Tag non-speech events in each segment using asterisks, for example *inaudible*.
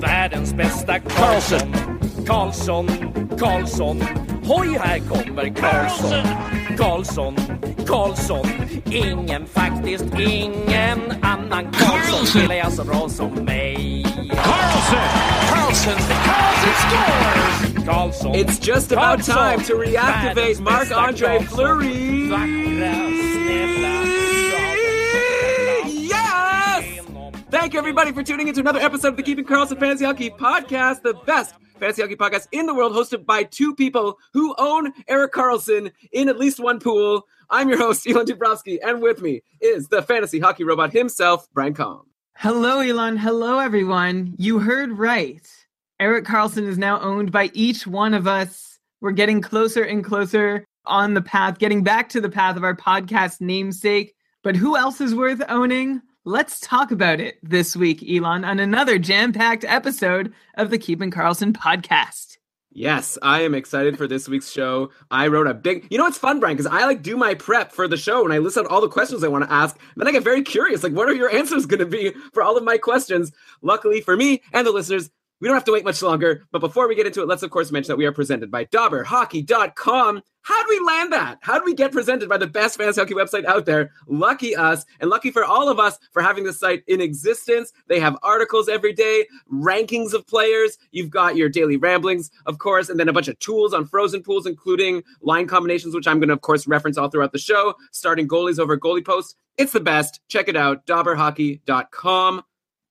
världens bästa Karlsson. Karlsson, Karlsson, hoj här kommer Karlsson. Karlsson, Karlsson, ingen faktiskt ingen annan Karlsson spelar jag så bra som mig. Carlson! Karlsson, Karlsson scores! Karlsson, It's just about Karlsson, time to reactivate Marc-Andre Fleury. Vackra, snälla, Thank you, everybody, for tuning into another episode of the Keeping Karlsson Fantasy Hockey Podcast, the best fantasy hockey podcast in the world, hosted by two people who own Erik Karlsson in at least one pool. I'm your host, Elon Dubrowski, and with me is the fantasy hockey robot himself, Brian Calm. Hello, Elon. Hello, everyone. You heard right. Erik Karlsson is now owned by each one of us. We're getting closer and closer on the path, getting back to the path of our podcast namesake. But who else is worth owning? Let's talk about it this week, Elon, on another jam packed episode of the Keeping Karlsson podcast. Yes, I am excited for this week's show. I wrote a big, you know, it's fun, Brian, because I like do my prep for the show and I list out all the questions I want to ask. Then I get very curious, like, what are your answers going to be for all of my questions? Luckily for me and the listeners, we don't have to wait much longer. But before we get into it, let's of course mention that we are presented by DobberHockey.com. How'd we land that? How do we get presented by the best fantasy hockey website out there? Lucky us, and lucky for all of us for having this site in existence. They have articles every day, rankings of players. You've got your daily ramblings, of course, and then a bunch of tools on frozen pools, including line combinations, which I'm going to, of course, reference all throughout the show, starting goalies over goalie posts. It's the best. Check it out, DobberHockey.com.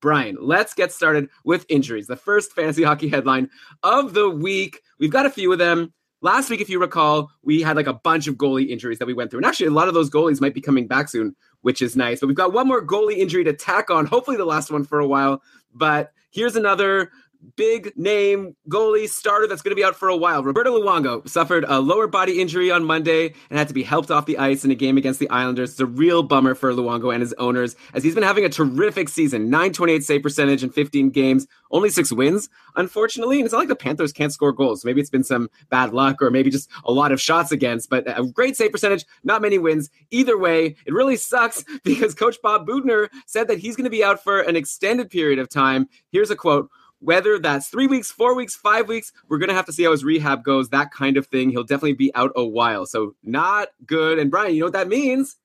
Brian, let's get started with injuries. The first fantasy hockey headline of the week. We've got a few of them. Last week, if you recall, we had like a bunch of goalie injuries that we went through. And actually, a lot of those goalies might be coming back soon, which is nice. But we've got one more goalie injury to tack on, hopefully the last one for a while. But here's another big name goalie starter that's going to be out for a while. Roberto Luongo suffered a lower body injury on Monday and had to be helped off the ice in a game against the Islanders. It's a real bummer for Luongo and his owners as he's been having a terrific season 928 save percentage in 15 games, only six wins, unfortunately. And it's not like the Panthers can't score goals. Maybe it's been some bad luck or maybe just a lot of shots against, but a great save percentage, not many wins. Either way, it really sucks *laughs* because Coach Bob Boughner said that he's going to be out for an extended period of time. Here's a quote whether that's three weeks, four weeks, five weeks, we're going to have to see how his rehab goes, that kind of thing. He'll definitely be out a while. So, not good. And Brian, you know what that means?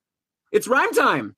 It's rhyme time.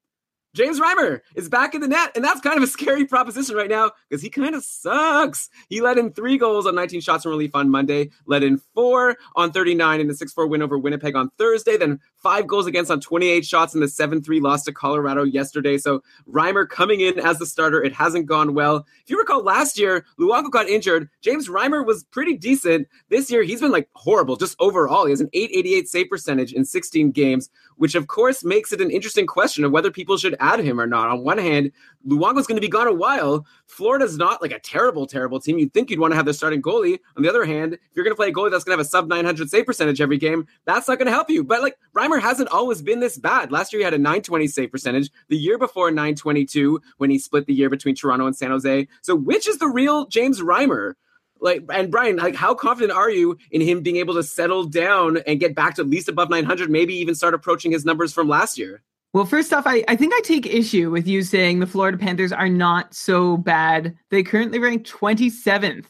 James Reimer is back in the net, and that's kind of a scary proposition right now because he kind of sucks. He let in three goals on 19 shots in relief on Monday, let in four on 39 in a 6 4 win over Winnipeg on Thursday, then five goals against on 28 shots in the 7 3 loss to Colorado yesterday. So Reimer coming in as the starter, it hasn't gone well. If you recall last year, Luongo got injured. James Reimer was pretty decent. This year, he's been like horrible just overall. He has an 888 save percentage in 16 games, which of course makes it an interesting question of whether people should add him or not. On one hand, Luongo's going to be gone a while. Florida's not like a terrible, terrible team. You'd think you'd want to have their starting goalie. On the other hand, if you're going to play a goalie that's going to have a sub 900 save percentage every game, that's not going to help you. But like Reimer hasn't always been this bad. Last year he had a 920 save percentage. The year before 922 when he split the year between Toronto and San Jose. So which is the real James Reimer? Like and Brian, like how confident are you in him being able to settle down and get back to at least above 900, maybe even start approaching his numbers from last year? Well, first off, I, I think I take issue with you saying the Florida Panthers are not so bad. They currently rank 27th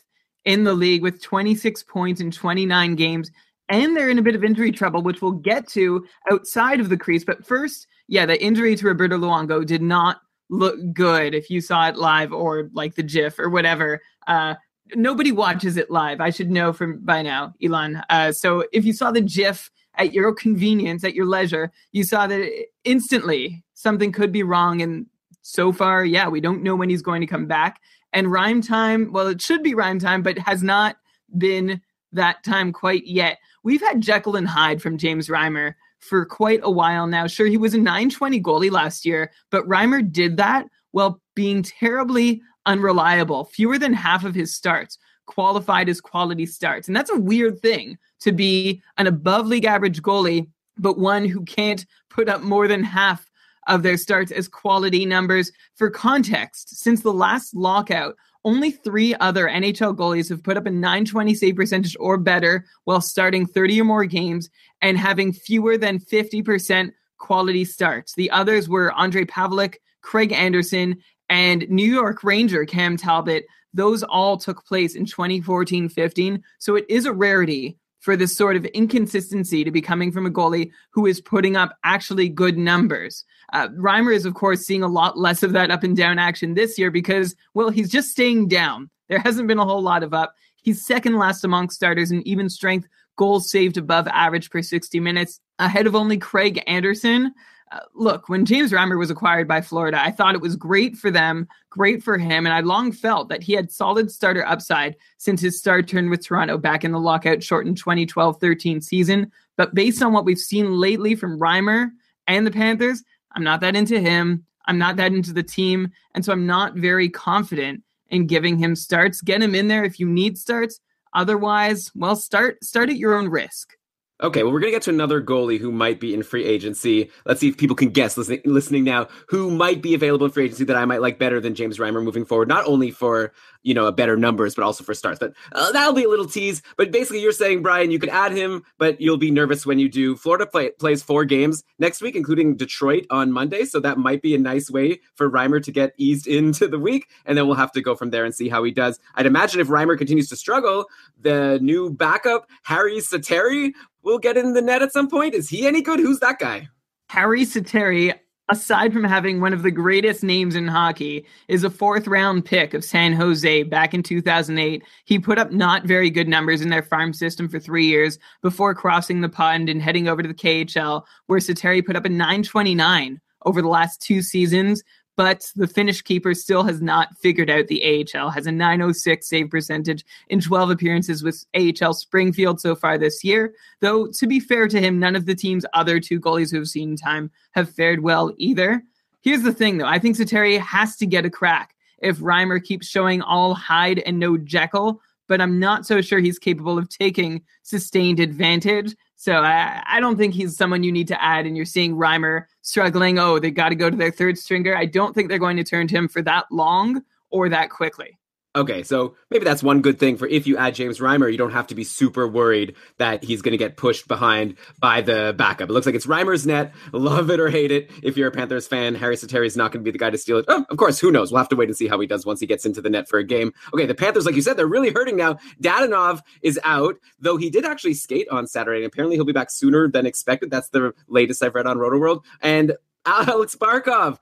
in the league with 26 points in 29 games, and they're in a bit of injury trouble, which we'll get to outside of the crease. But first, yeah, the injury to Roberto Luongo did not look good if you saw it live or like the GIF or whatever. Uh, nobody watches it live. I should know from by now, Elon. Uh, so if you saw the GIF at your convenience, at your leisure, you saw that instantly something could be wrong. And so far, yeah, we don't know when he's going to come back. And rhyme time, well, it should be rhyme time, but has not been that time quite yet. We've had Jekyll and Hyde from James Reimer for quite a while now. Sure, he was a 920 goalie last year, but Reimer did that while being terribly unreliable. Fewer than half of his starts qualified as quality starts. And that's a weird thing to be an above league average goalie, but one who can't put up more than half of their starts as quality numbers. For context, since the last lockout, only three other NHL goalies have put up a 920 save percentage or better while starting 30 or more games and having fewer than 50% quality starts. The others were Ondrej Pavelec, Craig Anderson, and New York Ranger Cam Talbot. Those all took place in 2014 15. So it is a rarity for this sort of inconsistency to be coming from a goalie who is putting up actually good numbers. Uh, Reimer is, of course, seeing a lot less of that up and down action this year because, well, he's just staying down. There hasn't been a whole lot of up. He's second last among starters in even strength goals saved above average per 60 minutes, ahead of only Craig Anderson, look, when James Reimer was acquired by Florida, I thought it was great for them, great for him, and I long felt that he had solid starter upside since his start turn with Toronto back in the lockout shortened 2012-13 season. But based on what we've seen lately from Reimer and the Panthers, I'm not that into him. I'm not that into the team, and so I'm not very confident in giving him starts. Get him in there if you need starts. Otherwise, well, start start at your own risk. Okay, well, we're going to get to another goalie who might be in free agency. Let's see if people can guess listening, listening now who might be available in free agency that I might like better than James Reimer moving forward, not only for you know, a better numbers, but also for starts. But uh, that'll be a little tease. But basically, you're saying, Brian, you could add him, but you'll be nervous when you do. Florida play, plays four games next week, including Detroit on Monday. So that might be a nice way for Reimer to get eased *laughs* into the week. And then we'll have to go from there and see how he does. I'd imagine if Reimer continues to struggle, the new backup, Harri Sateri, will get in the net at some point. Is he any good? Who's that guy? Harri Sateri, aside from having one of the greatest names in hockey, is a fourth round pick of San Jose back in 2008. He put up not very good numbers in their farm system for three years before crossing the pond and heading over to the KHL, where Sateri put up a 929 over the last two seasons but the Finnish keeper still has not figured out the AHL, has a 906 save percentage in 12 appearances with AHL Springfield so far this year. Though, to be fair to him, none of the team's other two goalies who have seen time have fared well either. Here's the thing, though I think Sateri has to get a crack if Reimer keeps showing all Hyde and no Jekyll, but I'm not so sure he's capable of taking sustained advantage. So I, I don't think he's someone you need to add. And you're seeing Reimer struggling. Oh, they got to go to their third stringer. I don't think they're going to turn to him for that long or that quickly. Okay, so maybe that's one good thing for if you add James Reimer, you don't have to be super worried that he's going to get pushed behind by the backup. It looks like it's Reimer's net. *laughs* Love it or hate it. If you're a Panthers fan, Harri Sateri is not going to be the guy to steal it. Oh, of course, who knows? We'll have to wait and see how he does once he gets into the net for a game. Okay, the Panthers, like you said, they're really hurting now. Dadonov is out, though he did actually skate on Saturday, and apparently he'll be back sooner than expected. That's the latest I've read on Rotoworld. And Alex Barkov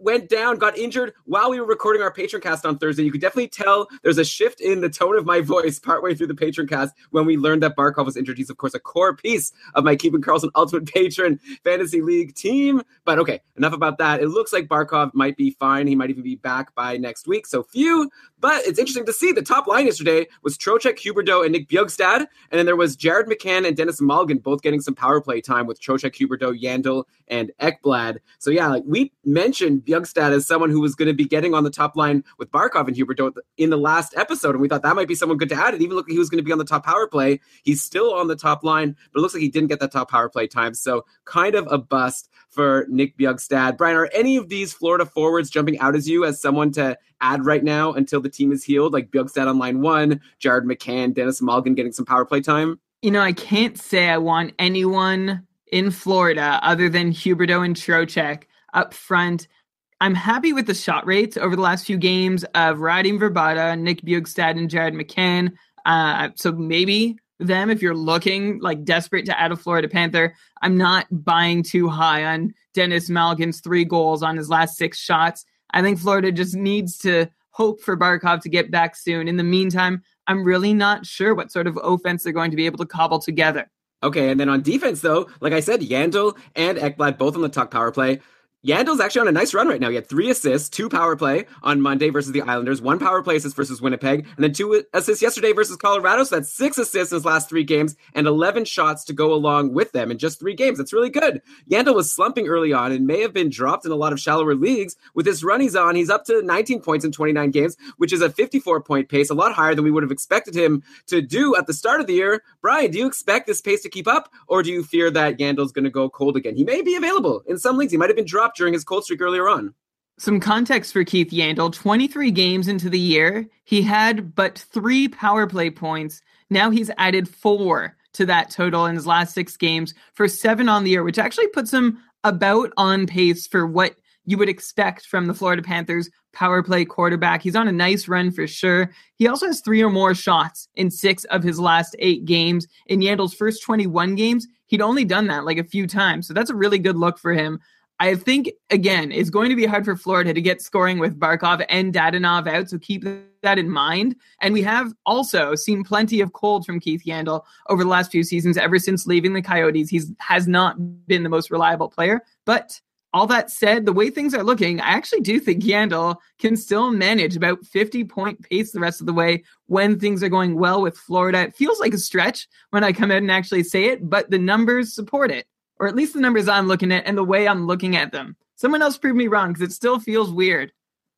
went down, got injured while we were recording our patron cast on Thursday. You could definitely tell there's a shift in the tone of my *laughs* voice partway through the patron cast when we learned that Barkov was injured. He's, of course, a core piece of my Keeping Karlsson Ultimate *laughs* Patron Fantasy League team. But okay, enough about that. It looks like Barkov might be fine. He might even be back by next week. So few, but it's interesting to see the top line yesterday was Trocheck, Huberdeau, and Nick Bjugstad. And then there was Jared McCann and Denis Malgin both getting some power play time with Trocheck, Huberdeau, Yandle, and Ekblad. So yeah, like we mentioned Bjugstad as someone who was going to be getting on the top line with Barkov and Huberdeau in the last episode, and we thought that might be someone good to add. It even looked like he was going to be on the top power play. He's still on the top line, but it looks like he didn't get that top power play time. So kind of a bust for Nick Bjugstad. Brian, are any of these Florida forwards jumping out as you as someone to add right now until the team is healed? Like Bjugstad on line one, Jared McCann, Denis Malgin getting some power play time? You know, I can't say I want anyone in Florida other than Huberdeau and Trocheck up front. I'm happy with the shot rates over the last few games of Radim Vrbata, Nick Bjugstad, and Jared McCann. Uh, so maybe them if you're looking like desperate to add a Florida Panther. I'm not buying too high on Denis Malgin's three goals on his last six shots. I think Florida just needs to hope for Barkov to get back soon. In the meantime, I'm really not sure what sort of offense they're going to be able to cobble together. Okay, and then on defense, though, like I said, Yandle and Ekblad both on the tuck power play. Yandle's actually on a nice run right now. He had three assists, two power play on Monday versus the Islanders, one power play assist versus Winnipeg, and then two assists yesterday versus Colorado. So that's six assists in his last three games and 11 shots to go along with them in just three games. That's really good. Yandle was slumping early on and may have been dropped in a lot of shallower leagues. With this run he's on, he's up to 19 points in 29 games, which is a 54 point pace, a lot higher than we would have expected him to do at the start of the year. Brian, do you expect this pace to keep up, or do you fear that Yandle's going to go cold again? He may be available in some leagues. He might have been dropped during his cold streak earlier on. Some context for Keith Yandle 23 games into the year, he had but three power play points. Now he's added four to that total in his last six games for seven on the year, which actually puts him about on pace for what you would expect from the Florida Panthers power play quarterback. He's on a nice run for sure. He also has three or more shots in six of his last eight games. In Yandle's first 21 games, he'd only done that like a few times. So that's a really good look for him. I think again it's going to be hard for Florida to get scoring with Barkov and Dadonov out, so keep that in mind. And we have also seen plenty of cold from Keith Yandle over the last few seasons. Ever since leaving the Coyotes, he's has not been the most reliable player. But all that said, the way things are looking, I actually do think Yandle can still manage about 50 point pace the rest of the way when things are going well with Florida. It feels like a stretch when I come out and actually say it, but the numbers support it or at least the numbers I'm looking at and the way I'm looking at them. Someone else prove me wrong because it still feels weird.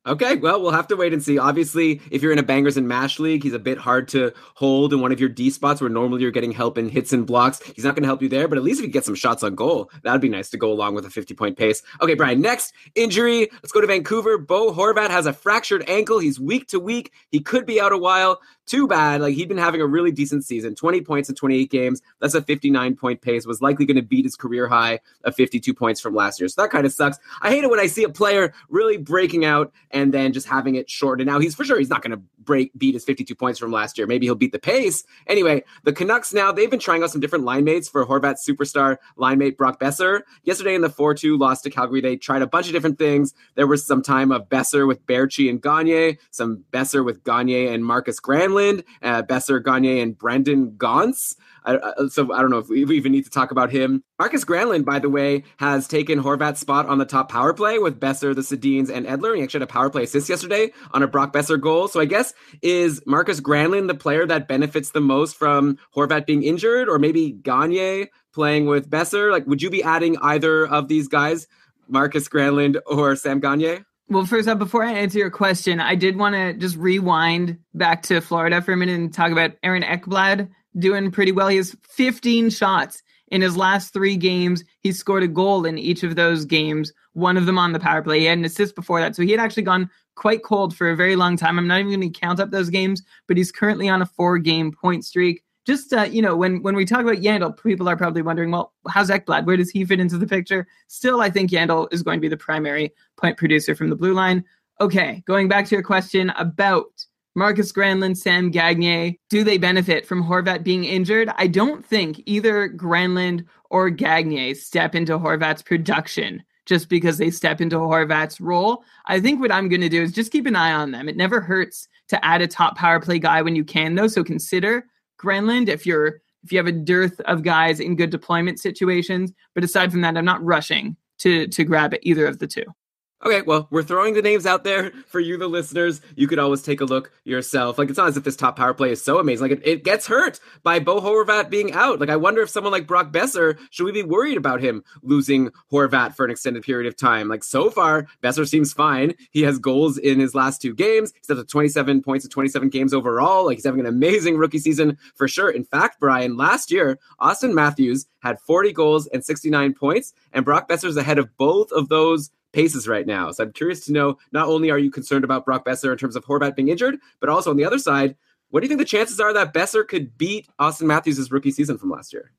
Okay, well, we'll have to wait and see. Obviously, if you're in a bangers and mash league, he's a bit hard to hold in one of your D spots where normally you're getting help in hits and blocks. He's not going to help you there, but at least if you get some shots on goal, that'd be nice to go along with a 50 point pace. Okay, Brian, next injury. Let's go to Vancouver. Bo Horvat has a fractured ankle. He's week to week. He could be out a while. Too bad. Like he'd been having a really decent season 20 points in 28 games. That's a 59 point pace. Was likely going to beat his career high of 52 points from last year. So that kind of sucks. I hate it when I see a player really breaking out and then just having it short. And now he's for sure he's not going to break beat his 52 points from last year. Maybe he'll beat the pace. Anyway, the Canucks now they've been trying out some different line mates for Horvat's superstar line mate Brock Boeser. Yesterday in the 4-2 loss to Calgary, they tried a bunch of different things. There was some time of Boeser with Baertschi and Gagner, some Boeser with Gagner and Marcus Granlund, uh, Boeser, Gagner, and Brendan Gaunce. I, so I don't know if we even need to talk about him. Marcus Granlund, by the way, has taken Horvat's spot on the top power play with Boeser, the Sedins, and Edler. He actually had a power play assist yesterday on a Brock Boeser goal. So I guess is Marcus Granlund the player that benefits the most from Horvat being injured, or maybe Gagner playing with Boeser? Like, would you be adding either of these guys, Marcus Granlund or Sam Gagner? Well, first up, before I answer your question, I did want to just rewind back to Florida for a minute and talk about Aaron Ekblad doing pretty well. He has 15 shots in his last three games. He scored a goal in each of those games, one of them on the power play. He had an assist before that. So he had actually gone quite cold for a very long time. I'm not even going to count up those games, but he's currently on a four game point streak. Just uh, you know, when when we talk about Yandle, people are probably wondering, well, how's Ekblad? Where does he fit into the picture? Still, I think Yandle is going to be the primary point producer from the blue line. Okay, going back to your question about Marcus Granlund, Sam Gagner, do they benefit from Horvat being injured? I don't think either Granlund or Gagner step into Horvat's production just because they step into Horvat's role. I think what I'm going to do is just keep an eye on them. It never hurts to add a top power play guy when you can, though. So consider Granlund if you're if you have a dearth of guys in good deployment situations. But aside from that, I'm not rushing to to grab either of the two. Okay, well, we're throwing the names out there *laughs* for you, the listeners. You could always take a look yourself. Like, it's not as if this top power play is so amazing. Like, it, it gets hurt by Bo Horvat being out. Like, I wonder if someone like Brock Boeser, should we be worried about him losing Horvat for an extended period of time? Like, so far, Boeser seems fine. He has goals in his last two games. He's up to 27 points in 27 games overall. Like, he's having an amazing rookie season for sure. In fact, Brian, last year, Auston Matthews had 40 goals and 69 points, and Brock Boeser's ahead of both of those paces right now. So I'm curious to know not only are you concerned about Brock Boeser in terms of Horvat being injured, but also on the other side, what do you think the chances are that Boeser could beat Auston Matthews' rookie season from last year?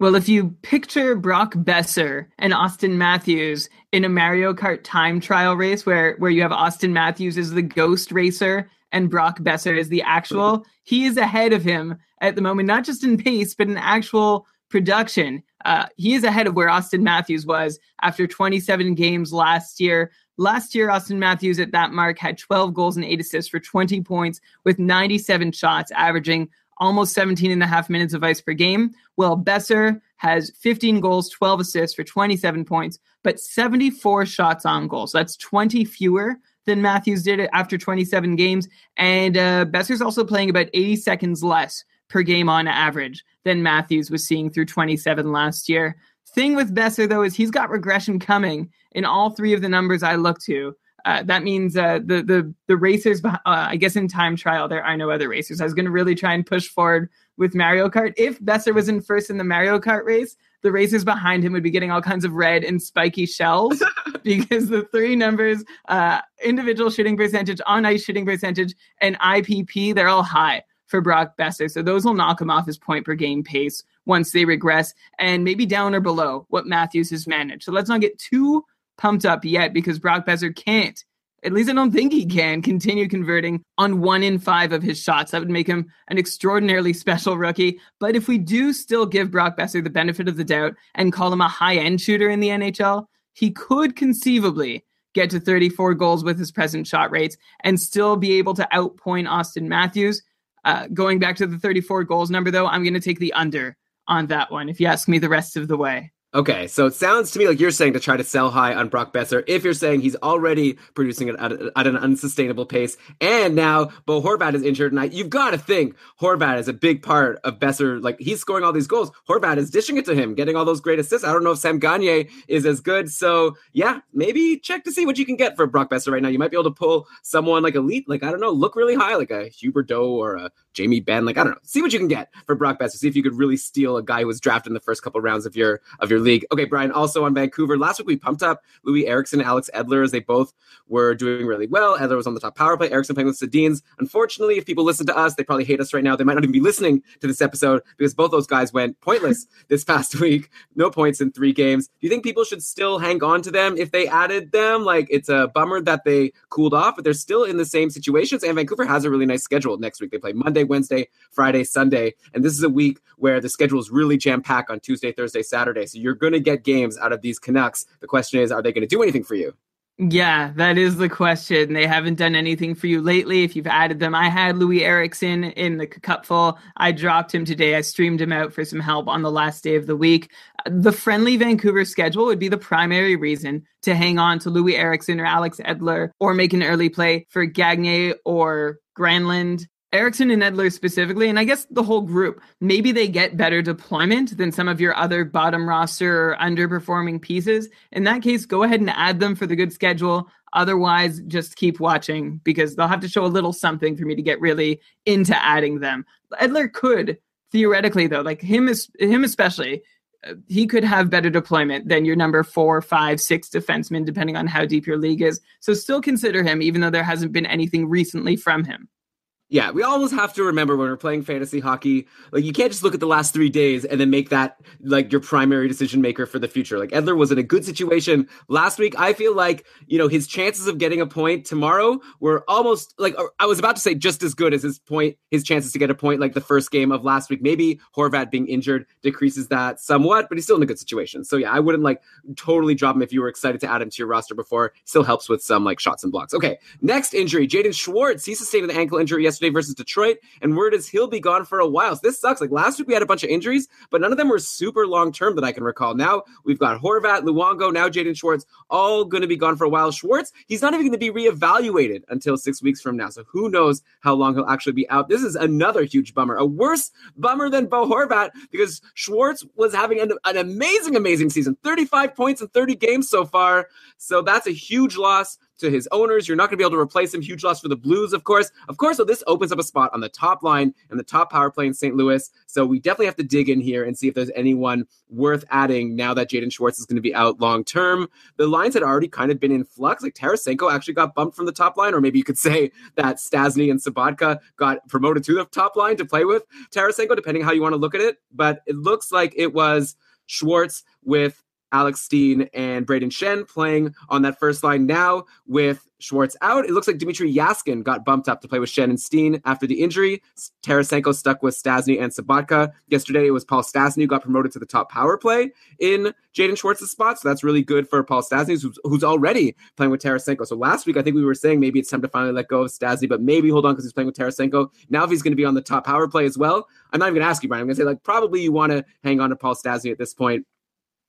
Well, if you picture Brock Boeser and Auston Matthews in a Mario Kart time trial race where, where you have Auston Matthews as the ghost racer and Brock Boeser is the actual, *laughs* he is ahead of him at the moment, not just in pace, but in actual production. Uh, he is ahead of where Auston Matthews was after 27 games last year. Last year, Austin Matthews at that mark had 12 goals and eight assists for 20 points with 97 shots, averaging almost 17 and a half minutes of ice per game. Well, Boeser has 15 goals, 12 assists for 27 points, but 74 shots on goal. So that's 20 fewer than Matthews did after 27 games. And uh, Boeser's also playing about 80 seconds less per game on average than Matthews was seeing through 27 last year. Thing with Boeser, though, is he's got regression coming in all three of the numbers I look to. Uh, that means uh, the the the racers. Uh, I guess in time trial there are no other racers. I was going to really try and push forward with Mario Kart. If Boeser was in first in the Mario Kart race, the racers behind him would be getting all kinds of red and spiky shells *laughs* because the three numbers, uh, individual shooting percentage, on ice shooting percentage, and IPP, they're all high for Brock Boeser. So those will knock him off his point per game pace once they regress and maybe down or below what Matthews has managed. So let's not get too pumped up yet because Brock Boeser can't. At least I don't think he can continue converting on one in five of his shots. That would make him an extraordinarily special rookie. But if we do still give Brock Boeser the benefit of the doubt and call him a high end shooter in the NHL, he could conceivably get to 34 goals with his present shot rates and still be able to outpoint Auston Matthews. Uh, going back to the 34 goals number, though, I'm going to take the under on that one if you ask me the rest of the way. Okay, so it sounds to me like you're saying to try to sell high on Brock Boeser if you're saying he's already producing it at, at an unsustainable pace, and now Bo Horvat is injured, and I, you've got to think Horvat is a big part of Boeser. Like he's scoring all these goals, Horvat is dishing it to him, getting all those great assists. I don't know if Sam Gagner is as good, so yeah, maybe check to see what you can get for Brock Boeser right now. You might be able to pull someone like elite, like I don't know, look really high, like a Hubert Huberdeau or a Jamie Benn, like I don't know, see what you can get for Brock Boeser. See if you could really steal a guy who was drafted in the first couple rounds of your of your league. Okay, Brian, also on Vancouver. Last week we pumped up Loui Eriksson, Alex Edler, as they both were doing really well. Edler was on the top power play, Eriksson playing with Sedins. Unfortunately, if people listen to us, they probably hate us right now. They might not even be listening to this episode because both those guys went pointless *laughs* this past week. No points in three games. Do you think people should still hang on to them if they added them? Like it's a bummer that they cooled off, but they're still in the same situations. And Vancouver has a really nice schedule next week. They play Monday, Wednesday, Friday, Sunday. And this is a week where the schedule is really jam packed on Tuesday, Thursday, Saturday. So you're going to get games out of these Canucks. The question is, are they going to do anything for you? Yeah, that is the question. They haven't done anything for you lately. If you've added them, I had Loui Eriksson in the cupful. I dropped him today. I streamed him out for some help on the last day of the week. The friendly Vancouver schedule would be the primary reason to hang on to Loui Eriksson or Alex Edler or make an early play for Gagner or Granlund. Eriksson and Edler specifically, and I guess the whole group, maybe they get better deployment than some of your other bottom roster or underperforming pieces. In that case, go ahead and add them for the good schedule. Otherwise, just keep watching because they'll have to show a little something for me to get really into adding them. Edler could theoretically, though, like him, is, him especially, uh, he could have better deployment than your number four, five, six defenseman, depending on how deep your league is. So still consider him, even though there hasn't been anything recently from him. Yeah, we always have to remember when we're playing fantasy hockey, like you can't just look at the last three days and then make that like your primary decision maker for the future. Like Edler was in a good situation last week. I feel like, you know, his chances of getting a point tomorrow were almost like uh, I was about to say just as good as his point, his chances to get a point like the first game of last week. Maybe Horvat being injured decreases that somewhat, but he's still in a good situation. So yeah, I wouldn't like totally drop him if you were excited to add him to your roster before. Still helps with some like shots and blocks. Okay, next injury, Jaden Schwartz. He sustained an ankle injury yesterday yesterday versus Detroit, and word is he'll be gone for a while. So this sucks. Like last week, we had a bunch of injuries, but none of them were super long term that I can recall. Now we've got Horvat, Luongo, now Jaden Schwartz, all going to be gone for a while. Schwartz, he's not even going to be reevaluated until six weeks from now. So who knows how long he'll actually be out. This is another huge bummer, a worse bummer than Bo Horvat because Schwartz was having an, an amazing, amazing season 35 points in 30 games so far. So that's a huge loss to his owners. You're not going to be able to replace him. Huge loss for the Blues, of course. Of course, so this opens up a spot on the top line and the top power play in St. Louis. So we definitely have to dig in here and see if there's anyone worth adding now that Jaden Schwartz is going to be out long term. The lines had already kind of been in flux. Like Tarasenko actually got bumped from the top line, or maybe you could *laughs* say that Stastny and Sobotka got promoted to the top line to play with Tarasenko, depending how you want to look at it. But it looks like it was Schwartz with Alex Steen, and Brayden Schenn playing on that first line now with Schwartz out. It looks like Dmitry Jaskin got bumped up to play with Schenn and Steen after the injury. Tarasenko stuck with Stastny and Sobotka. Yesterday it was Paul Stastny who got promoted to the top power play in Jaden Schwartz's spot. So that's really good for Paul Stastny, who's, who's already playing with Tarasenko. So last week I think we were saying maybe it's time to finally let go of Stastny, but maybe hold on because he's playing with Tarasenko. Now if he's going to be on the top power play as well, I'm not even going to ask you, Brian. I'm going to say like probably you want to hang on to Paul Stastny at this point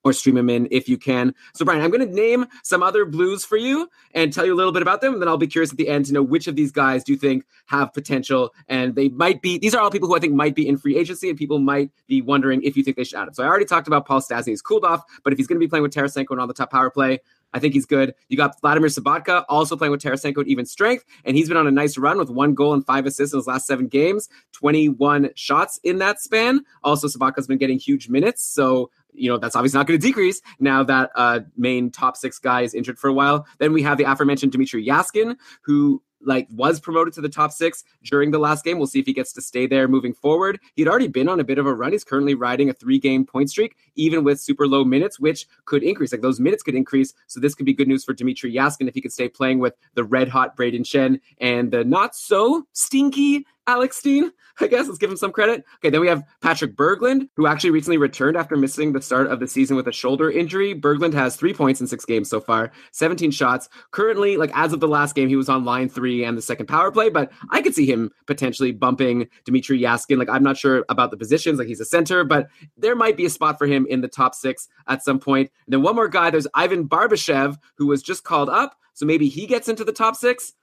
or stream them in if you can. So, Brian, I'm going to name some other blues for you and tell you a little bit about them. And then I'll be curious at the end to know which of these guys do you think have potential. And they might be, these are all people who I think might be in free agency and people might be wondering if you think they should add him. So, I already talked about Paul Stastny. He's cooled off, but if he's going to be playing with Tarasenko and on the top power play, I think he's good. You got Vladimir Sobotka also playing with Tarasenko at even strength, and he's been on a nice run with one goal and five assists in his last seven games, 21 shots in that span. Also, Sobotka's been getting huge minutes, so you know that's obviously not going to decrease now that uh, main top six guy is injured for a while. Then we have the aforementioned Dmitry Jaskin, who like was promoted to the top six during the last game. We'll see if he gets to stay there moving forward. He'd already been on a bit of a run. He's currently riding a three game point streak, even with super low minutes, which could increase. Like those minutes could increase. So this could be good news for Dmitry Jaskin if he could stay playing with the red hot Brayden Schenn and the not so stinky Alex Steen, I guess. Let's give him some credit. Okay, then we have Patrick Berglund, who actually recently returned after missing the start of the season with a shoulder injury. Berglund has three points in six games so far, 17 shots. Currently, like as of the last game, he was on line three and the second power play, but I could see him potentially bumping Dmitry Jaskin. Like, I'm not sure about the positions, like he's a center, but there might be a spot for him in the top six at some point. And then one more guy, there's Ivan Barbashev, who was just called up. So maybe he gets into the top six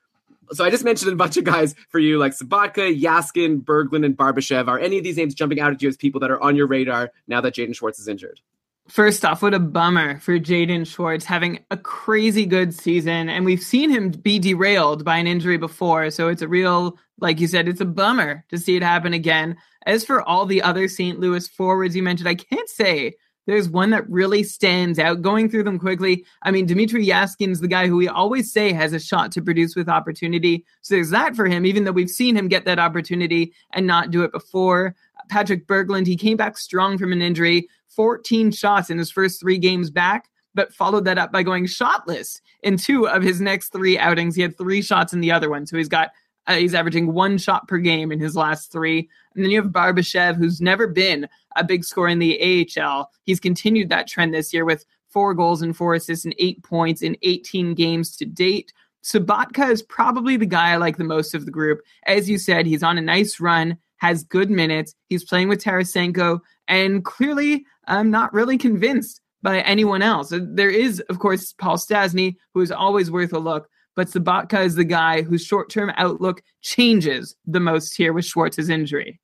so I just mentioned a bunch of guys for you, like Sobotka, Jaskin, Berglund, and Barbashev. Are any of these names jumping out at you as people that are on your radar now that Jaden Schwartz is injured? First off, what a bummer for Jaden Schwartz having a crazy good season. And we've seen him be derailed by an injury before. So it's a real, like you said, it's a bummer to see it happen again. As for all the other St. Louis forwards you mentioned, I can't say there's one that really stands out. Going through them quickly, I mean, Dmitry Jaskin's the guy who we always say has a shot to produce with opportunity. So there's that for him, even though we've seen him get that opportunity and not do it before. Patrick Berglund, he came back strong from an injury, 14 shots in his first three games back but followed that up by going shotless in two of his next three outings. He had three shots in the other one. So he's got uh, he's averaging one shot per game in his last three. And then you have Barbashev, who's never been a big scorer in the AHL. He's continued that trend this year with four goals and four assists and eight points in 18 games to date. Sobotka is probably the guy I like the most of the group. As you said, he's on a nice run, has good minutes. He's playing with Tarasenko, and clearly, I'm not really convinced by anyone else. There is, of course, Paul Stastny, who is always worth a look, but Sobotka is the guy whose short term outlook changes the most here with Schwartz's injury.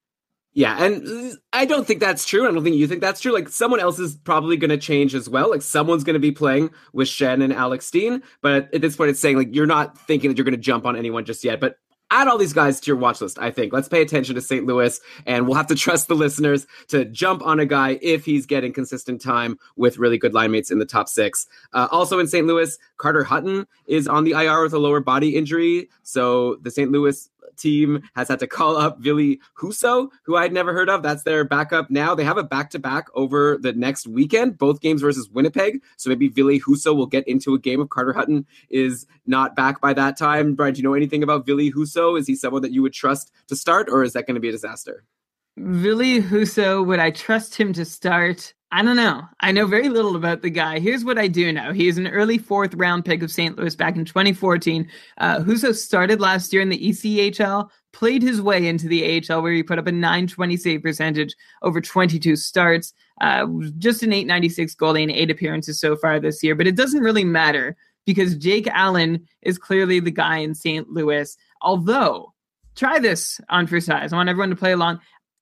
Yeah, and I don't think that's true. I don't think you think that's true. Like someone else is probably going to change as well. Like someone's going to be playing with Schenn and Alex Steen, but at this point, it's saying like you're not thinking that you're going to jump on anyone just yet. But add all these guys to your watch list, I think. Let's pay attention to St. Louis, and we'll have to *laughs* trust the listeners to jump on a guy if he's getting consistent time with really good line mates in the top six. Uh, also in St. Louis, Carter Hutton is on the IR with a lower body injury. So the St. Louis team has had to call up Ville Husso, who I'd never heard of. That's their backup now. They have a back to back over the next weekend, both games versus Winnipeg. So maybe Ville Husso will get into a game if Carter Hutton is not back by that time. Brian, do you know anything about Ville Husso? Is he someone that you would trust to start, or is that going to be a disaster? Ville Husso, would I trust him to start? I don't know. I know very little about the guy. Here's what I do know. He is an early fourth round pick of St. Louis back in 2014. Uh, Husso started last year in the ECHL, played his way into the AHL where he put up a 920 save percentage over 22 starts. Uh, just an 896 goalie and eight appearances so far this year. But it doesn't really matter because Jake Allen is clearly the guy in St. Louis. Although, try this on for size. I want everyone to play along.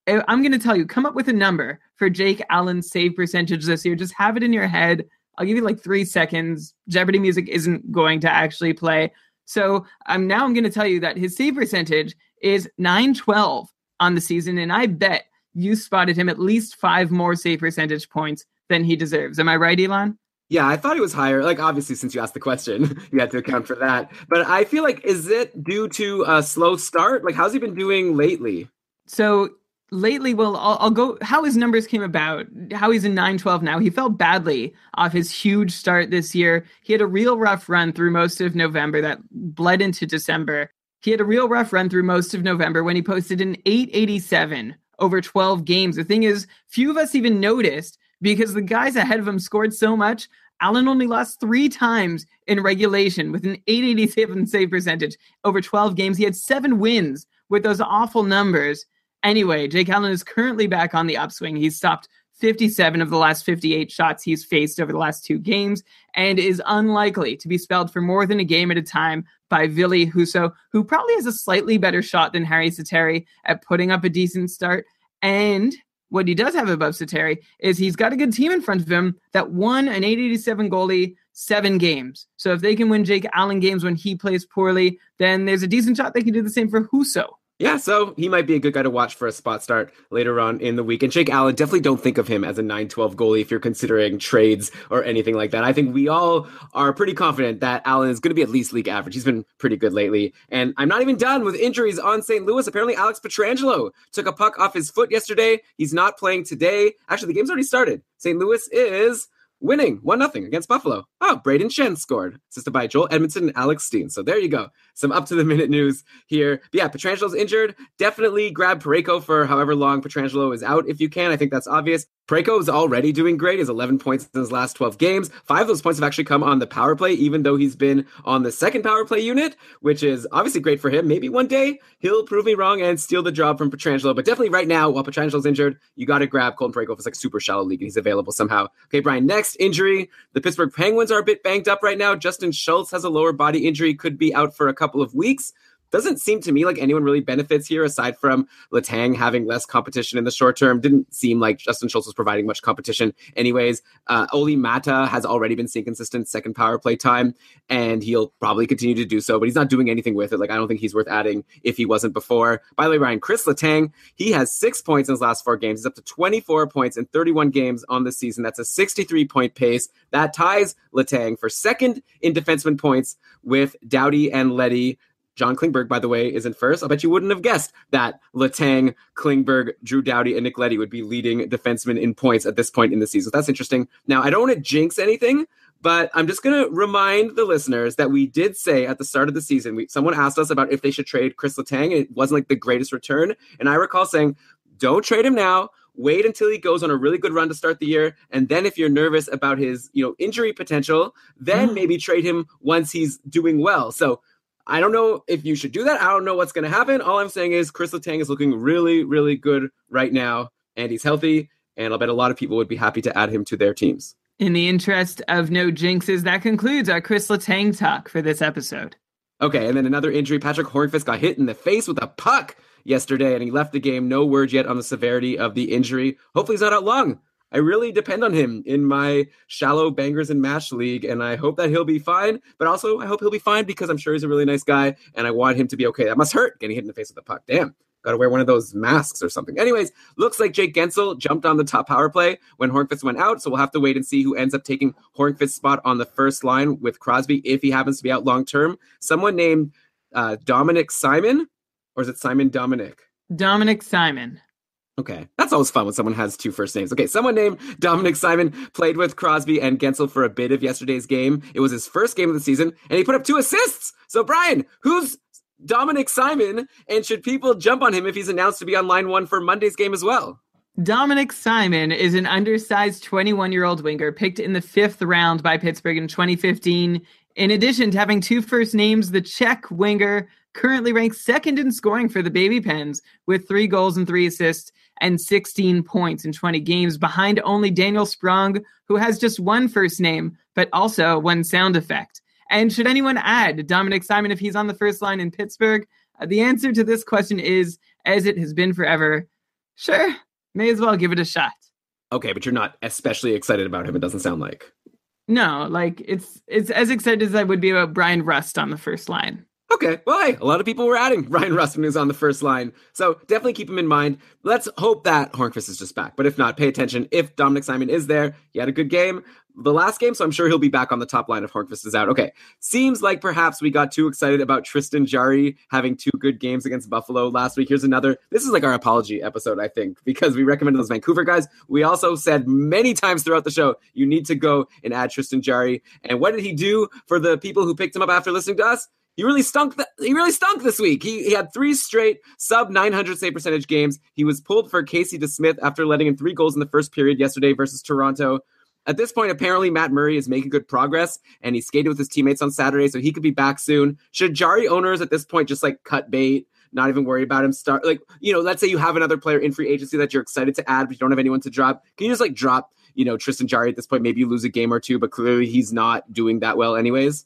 I'm going to tell you, come up with a number for Jake Allen's save percentage this year. Just have it in your head. I'll give you like three seconds. Jeopardy music isn't going to actually play. So I'm um, now I'm going to tell you that his save percentage is 912 on the season, and I bet you spotted him at least five more save percentage points than he deserves. Am I right, Elon? Yeah, I thought he was higher. Like, obviously, since you asked the question, *laughs* you had to account for that. But I feel like, is it due to a slow start? Like, how's he been doing lately? So lately, well, I'll, I'll, go how his numbers came about, how he's in 9 12 now. He felt badly off his huge start this year. He had a real rough run through most of November that bled into December. He had a real rough run through most of November when he posted an 887 over 12 games. The thing is, few of us even noticed because the guys ahead of him scored so much. Allen only lost three times in regulation with an 887 save percentage over 12 games. He had seven wins with those awful numbers. Anyway, Jake Allen is currently back on the upswing. He's stopped 57 of the last 58 shots he's faced over the last two games and is unlikely to be spelled for more than a game at a time by Ville Husso, who probably has a slightly better shot than Harri Sateri at putting up a decent start. And what he does have above Sateri is he's got a good team in front of him that won an 887 goalie seven games. So if they can win Jake Allen games when he plays poorly, then there's a decent shot they can do the same for Husso yeah, so he might be a good guy to watch for a spot start later on in the week. And Jake Allen, definitely don't think of him as a 9 12 goalie if you're considering trades or anything like that. I think we all are pretty confident that Allen is going to be at least league average. He's been pretty good lately. And I'm not even done with injuries on St. Louis. Apparently, Alex Pietrangelo took a puck off his foot yesterday. He's not playing today. Actually, the game's already started. St. Louis is winning 1 0 against Buffalo. Oh, Brayden Schenn scored, assisted by Joel Edmundson and Alex Steen. So there you go. Some up to the minute news here. But yeah, Pietrangelo's injured. Definitely grab Parayko for however long Pietrangelo is out if you can. I think that's obvious. Parayko is already doing great. He has 11 points in his last 12 games. Five of those points have actually come on the power play, even though he's been on the second power play unit, which is obviously great for him. Maybe one day he'll prove me wrong and steal the job from Pietrangelo. But definitely right now, while Pietrangelo's injured, you got to grab Colton Parayko if it's like super shallow league and he's available somehow. Okay, Brian, next injury. The Pittsburgh Penguins are a bit banged up right now. Justin Schultz has a lower body injury, could be out for a couple of weeks doesn't seem to me like anyone really benefits here aside from Letang having less competition in the short term. Didn't seem like Justin Schultz was providing much competition, anyways. Uh, Olli Maatta has already been seeing consistent second power play time, and he'll probably continue to do so, but he's not doing anything with it. Like, I don't think he's worth adding if he wasn't before. By the way, Ryan, Chris Letang, he has six points in his last four games. He's up to 24 points in 31 games on the season. That's a 63 point pace. That ties Letang for second in defenseman points with Doughty and Leddy. John Klingberg, by the way, is in first. I bet you wouldn't have guessed that Letang, Klingberg, Drew Doughty, and Nick Leddy would be leading defensemen in points at this point in the season. That's interesting. Now, I don't want to jinx anything, but I'm just going to remind the listeners that we did say at the start of the season, we, someone asked us about if they should trade Chris Letang, and it wasn't like the greatest return. And I recall saying, don't trade him now. Wait until he goes on a really good run to start the year, and then if you're nervous about his, you know, injury potential, then mm. maybe trade him once he's doing well. So I don't know if you should do that. I don't know what's going to happen. All I'm saying is Chris Letang is looking really, really good right now, and he's healthy. And I'll bet a lot of people would be happy to add him to their teams. In the interest of no jinxes, that concludes our Chris Letang talk for this episode. Okay, and then another injury. Patrick Hornqvist got hit in the face with a puck yesterday, and he left the game. No word yet on the severity of the injury. Hopefully, he's not out long. I really depend on him in my shallow bangers and mash league, and I hope that he'll be fine. But also, I hope he'll be fine because I'm sure he's a really nice guy, and I want him to be okay. That must hurt getting hit in the face with a puck. Damn. Got to wear one of those masks or something. Anyways, looks like Jake Guentzel jumped on the top power play when Hornqvist went out. So we'll have to wait and see who ends up taking Hornqvist's spot on the first line with Crosby if he happens to be out long term. Someone named uh, Dominik Simon, or is it Simon Dominic? Dominik Simon. Okay, that's always fun when someone has two first names. Okay, someone named Dominik Simon played with Crosby and Guentzel for a bit of yesterday's game. It was his first game of the season, and he put up two assists. So, Brian, who's Dominik Simon, and should people jump on him if he's announced to be on line one for Monday's game as well? Dominik Simon is an undersized 21 year old winger picked in the fifth round by Pittsburgh in 2015. In addition to having two first names, the Czech winger currently ranks second in scoring for the Baby Pens with three goals and three assists and 16 points in 20 games, behind only Daniel Sprong, who has just one first name, but also one sound effect. And should anyone add Dominik Simon if he's on the first line in Pittsburgh? Uh, the answer to this question is, as it has been forever, sure, may as well give it a shot. Okay, but you're not especially excited about him, it doesn't sound like. No, like it's it's as excited as I would be about Bryan Rust on the first line. Okay, well, hey, a lot of people were adding *laughs* Ryan Russman who's on the first line. So definitely keep him in mind. Let's hope that Hornqvist is just back. But if not, pay attention. If Dominik Simon is there, he had a good game the last game, so I'm sure he'll be back on the top line if Hornqvist is out. Okay, seems like perhaps we got too excited about Tristan Jarry having two good games against Buffalo last week. Here's another. This is like our apology episode, I think, *laughs* because we recommended those Vancouver guys. We also said many times throughout the show, you need to go and add Tristan Jarry. And what did he do for the people who picked him up after listening to us? He really stunk. He really stunk this week. He, he had three straight sub 900 save percentage games. He was pulled for Casey DeSmith after letting in three goals in the first period yesterday versus Toronto. At this point, apparently Matt Murray is making good progress, and he skated with his teammates on Saturday, so he could be back soon. Should Jarry owners at this point just like cut bait, not even worry about him? Start like you know, let's say you have another player in free agency that you're excited to add, but you don't have anyone to drop. Can you just like drop you know Tristan Jarry at this point? Maybe you lose a game or two, but clearly he's not doing that well, anyways.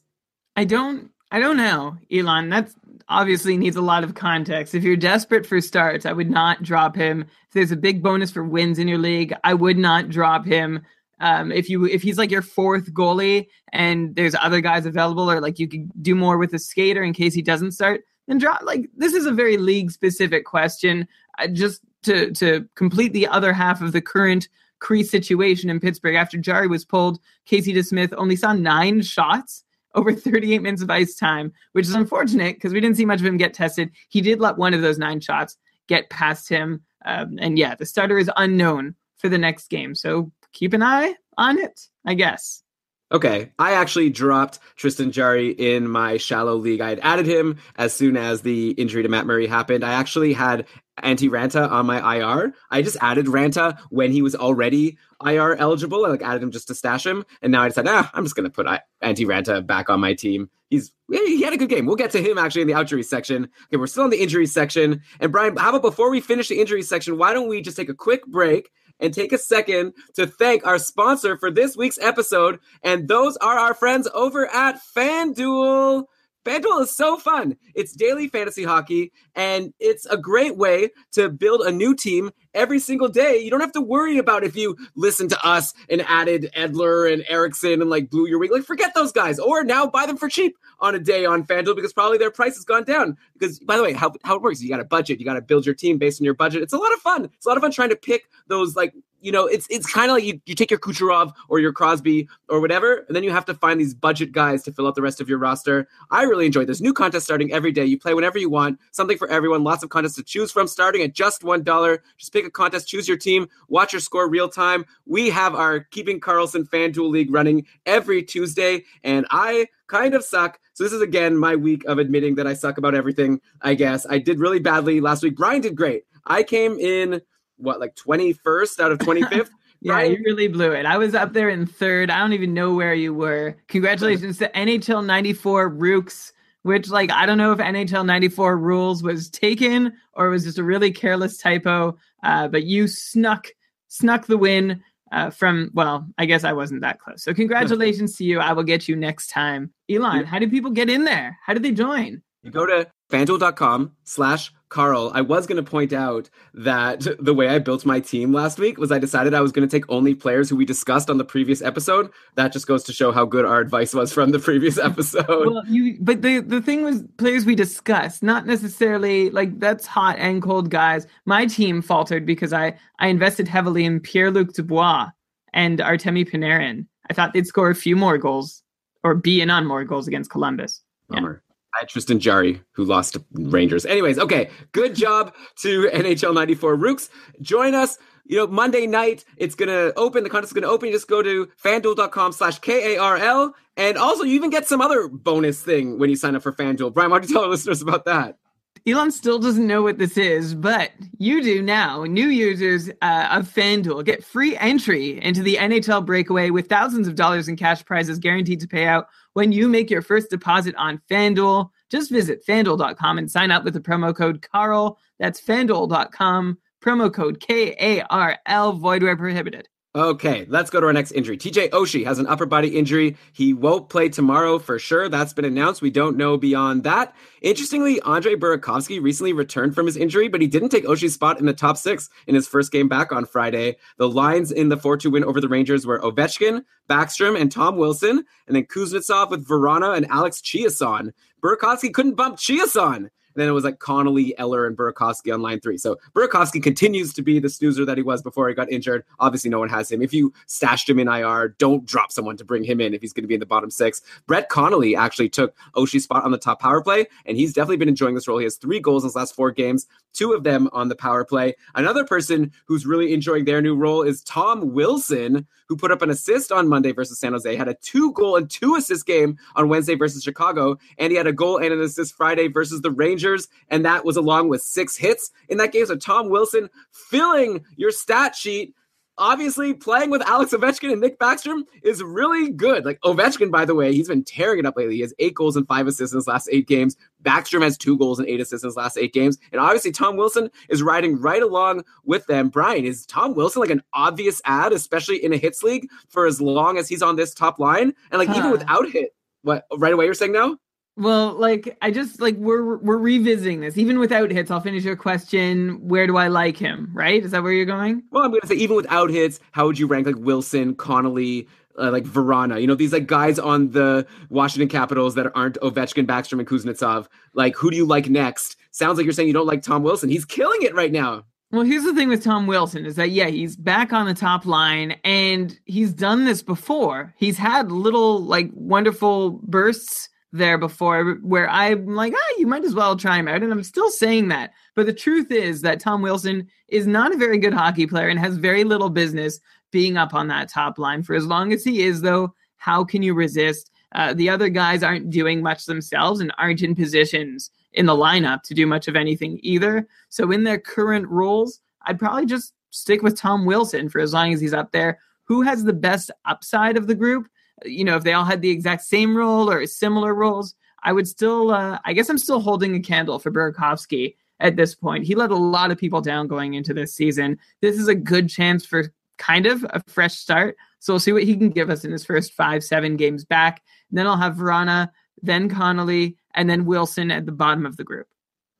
I don't. I don't know, Elon. That's obviously needs a lot of context. If you're desperate for starts, I would not drop him. If there's a big bonus for wins in your league, I would not drop him. Um, if you if he's like your fourth goalie and there's other guys available, or like you could do more with a skater in case he doesn't start, then drop. Like this is a very league specific question. Uh, just to to complete the other half of the current crease situation in Pittsburgh after Jarry was pulled, Casey DeSmith only saw nine shots over 38 minutes of ice time, which is unfortunate because we didn't see much of him get tested. He did let one of those nine shots get past him, um, and yeah, the starter is unknown for the next game. So keep an eye on it, I guess. Okay, I actually dropped Tristan Jarry in my shallow league. I had added him as soon as the injury to Matt Murray happened. I actually had Antti Raanta on my IR. I just added Raanta when he was already IR eligible. I like added him just to stash him, and now I decided, ah, I'm just gonna put Antti Raanta back on my team. He's he had a good game. We'll get to him actually in the injury section. Okay, we're still in the injury section. And Brian, how about before we finish the injury section, why don't we just take a quick break and take a second to thank our sponsor for this week's episode. And those are our friends over at FanDuel. FanDuel is so fun. It's daily fantasy hockey, and it's a great way to build a new team every single day. You don't have to worry about if you listen to us and added Edler and Eriksson and like blew your week. Like, forget those guys. Or now buy them for cheap on a day on FanDuel because probably their price has gone down. Because, by the way, how, how it works, you got a budget, you got to build your team based on your budget. It's a lot of fun. It's a lot of fun trying to pick those like you know, it's it's kind of like you, you take your Kucherov or your Crosby or whatever, and then you have to find these budget guys to fill out the rest of your roster. I really enjoy this new contest starting every day. You play whenever you want, something for everyone, lots of contests to choose from, starting at just one dollar. Just pick a contest, choose your team, watch your score real time. We have our Keeping Karlsson FanDuel League running every Tuesday, and I kind of suck. So this is again my week of admitting that I suck about everything. I guess I did really badly last week. Brian did great. I came in what like 21st out of 25th. *laughs* yeah, right? you really blew it. I was up there in third. I don't even know where you were. Congratulations to NHL 94 Rooks, which like I don't know if NHL 94 rules was taken or was just a really careless typo. Uh, but you snuck snuck the win uh, from well, I guess I wasn't that close. So congratulations to you. I will get you next time. Elon, how do people get in there? How do they join? You go to fanduel.com slash Carl, I was going to point out that the way I built my team last week was I decided I was going to take only players who we discussed on the previous episode. That just goes to show how good our advice was from the previous *laughs* episode. Well, you but the the thing was players we discussed, not necessarily like that's hot and cold guys. My team faltered because I I invested heavily in Pierre-Luc Dubois and Artemi Panarin. I thought they'd score a few more goals or be in on more goals against Columbus. Bummer. I Tristan Jarry, who lost to Rangers. Anyways, okay, good job to NHL 94 Rooks. Join us, you know, Monday night. It's going to open. The contest is going to open. You just go to fanduel.com slash K-A-R-L. And also, you even get some other bonus thing when you sign up for FanDuel. Brian, why don't you tell our listeners about that? Elon still doesn't know what this is, but you do now. New users uh, of FanDuel get free entry into the NHL breakaway with thousands of dollars in cash prizes guaranteed to pay out when you make your first deposit on FanDuel. Just visit fanduel.com and sign up with the promo code CARL. That's fanduel.com, promo code K A R L, void where prohibited. Okay, let's go to our next injury. TJ Oshie has an upper body injury. He won't play tomorrow for sure. That's been announced. We don't know beyond that. Interestingly, Andre Burakovsky recently returned from his injury, but he didn't take Oshie's spot in the top six in his first game back on Friday. The lines in the 4 2 win over the Rangers were Ovechkin, Backstrom, and Tom Wilson, and then Kuznetsov with Vrana and Alex Chiasson. Burakovsky couldn't bump Chiasson then it was like Connolly, Eller, and Burakovsky on line three. So Burakovsky continues to be the snoozer that he was before he got injured. Obviously, no one has him. If you stashed him in IR, don't drop someone to bring him in if he's going to be in the bottom six. Brett Connolly actually took Oshie's spot on the top power play, and he's definitely been enjoying this role. He has three goals in his last four games, two of them on the power play. Another person who's really enjoying their new role is Tom Wilson, who put up an assist on Monday versus San Jose, had a two goal and two assist game on Wednesday versus Chicago, and he had a goal and an assist Friday versus the Rangers, and that was along with six hits in that game. So Tom Wilson filling your stat sheet obviously playing with Alex Ovechkin and Nick Backstrom is really good. Like Ovechkin, by the way, he's been tearing it up lately. He has eight goals and five assists in his last eight games. Backstrom has two goals and eight assists in his last eight games. And obviously, Tom Wilson is riding right along with them. Brian, is Tom Wilson like an obvious ad, especially in a hits league, for as long as he's on this top line? And like huh. even without hit, what right away you're saying now? Well, like I just like we're we're revisiting this. Even without hits, I'll finish your question. Where do I like him? Right? Is that where you're going? Well, I'm gonna say even without hits, how would you rank like Wilson, Connolly, uh, like Vrana? You know, these like guys on the Washington Capitals that aren't Ovechkin, Backstrom, and Kuznetsov. Like, who do you like next? Sounds like you're saying you don't like Tom Wilson. He's killing it right now. Well, here's the thing with Tom Wilson is that yeah, he's back on the top line and he's done this before. He's had little like wonderful bursts there before where I'm like, ah, you might as well try him out. And I'm still saying that. But the truth is that Tom Wilson is not a very good hockey player and has very little business being up on that top line. For as long as he is, though, how can you resist? Uh, the other guys aren't doing much themselves and aren't in positions in the lineup to do much of anything either. So, in their current roles, I'd probably just stick with Tom Wilson for as long as he's up there. Who has the best upside of the group? You know, if they all had the exact same role or similar roles, I would still, uh, I guess I'm still holding a candle for Burakovsky at this point. He let a lot of people down going into this season. This is a good chance for kind of a fresh start. So we'll see what he can give us in his first five, seven games back. And then I'll have Vrana, then Connolly, and then Wilson at the bottom of the group.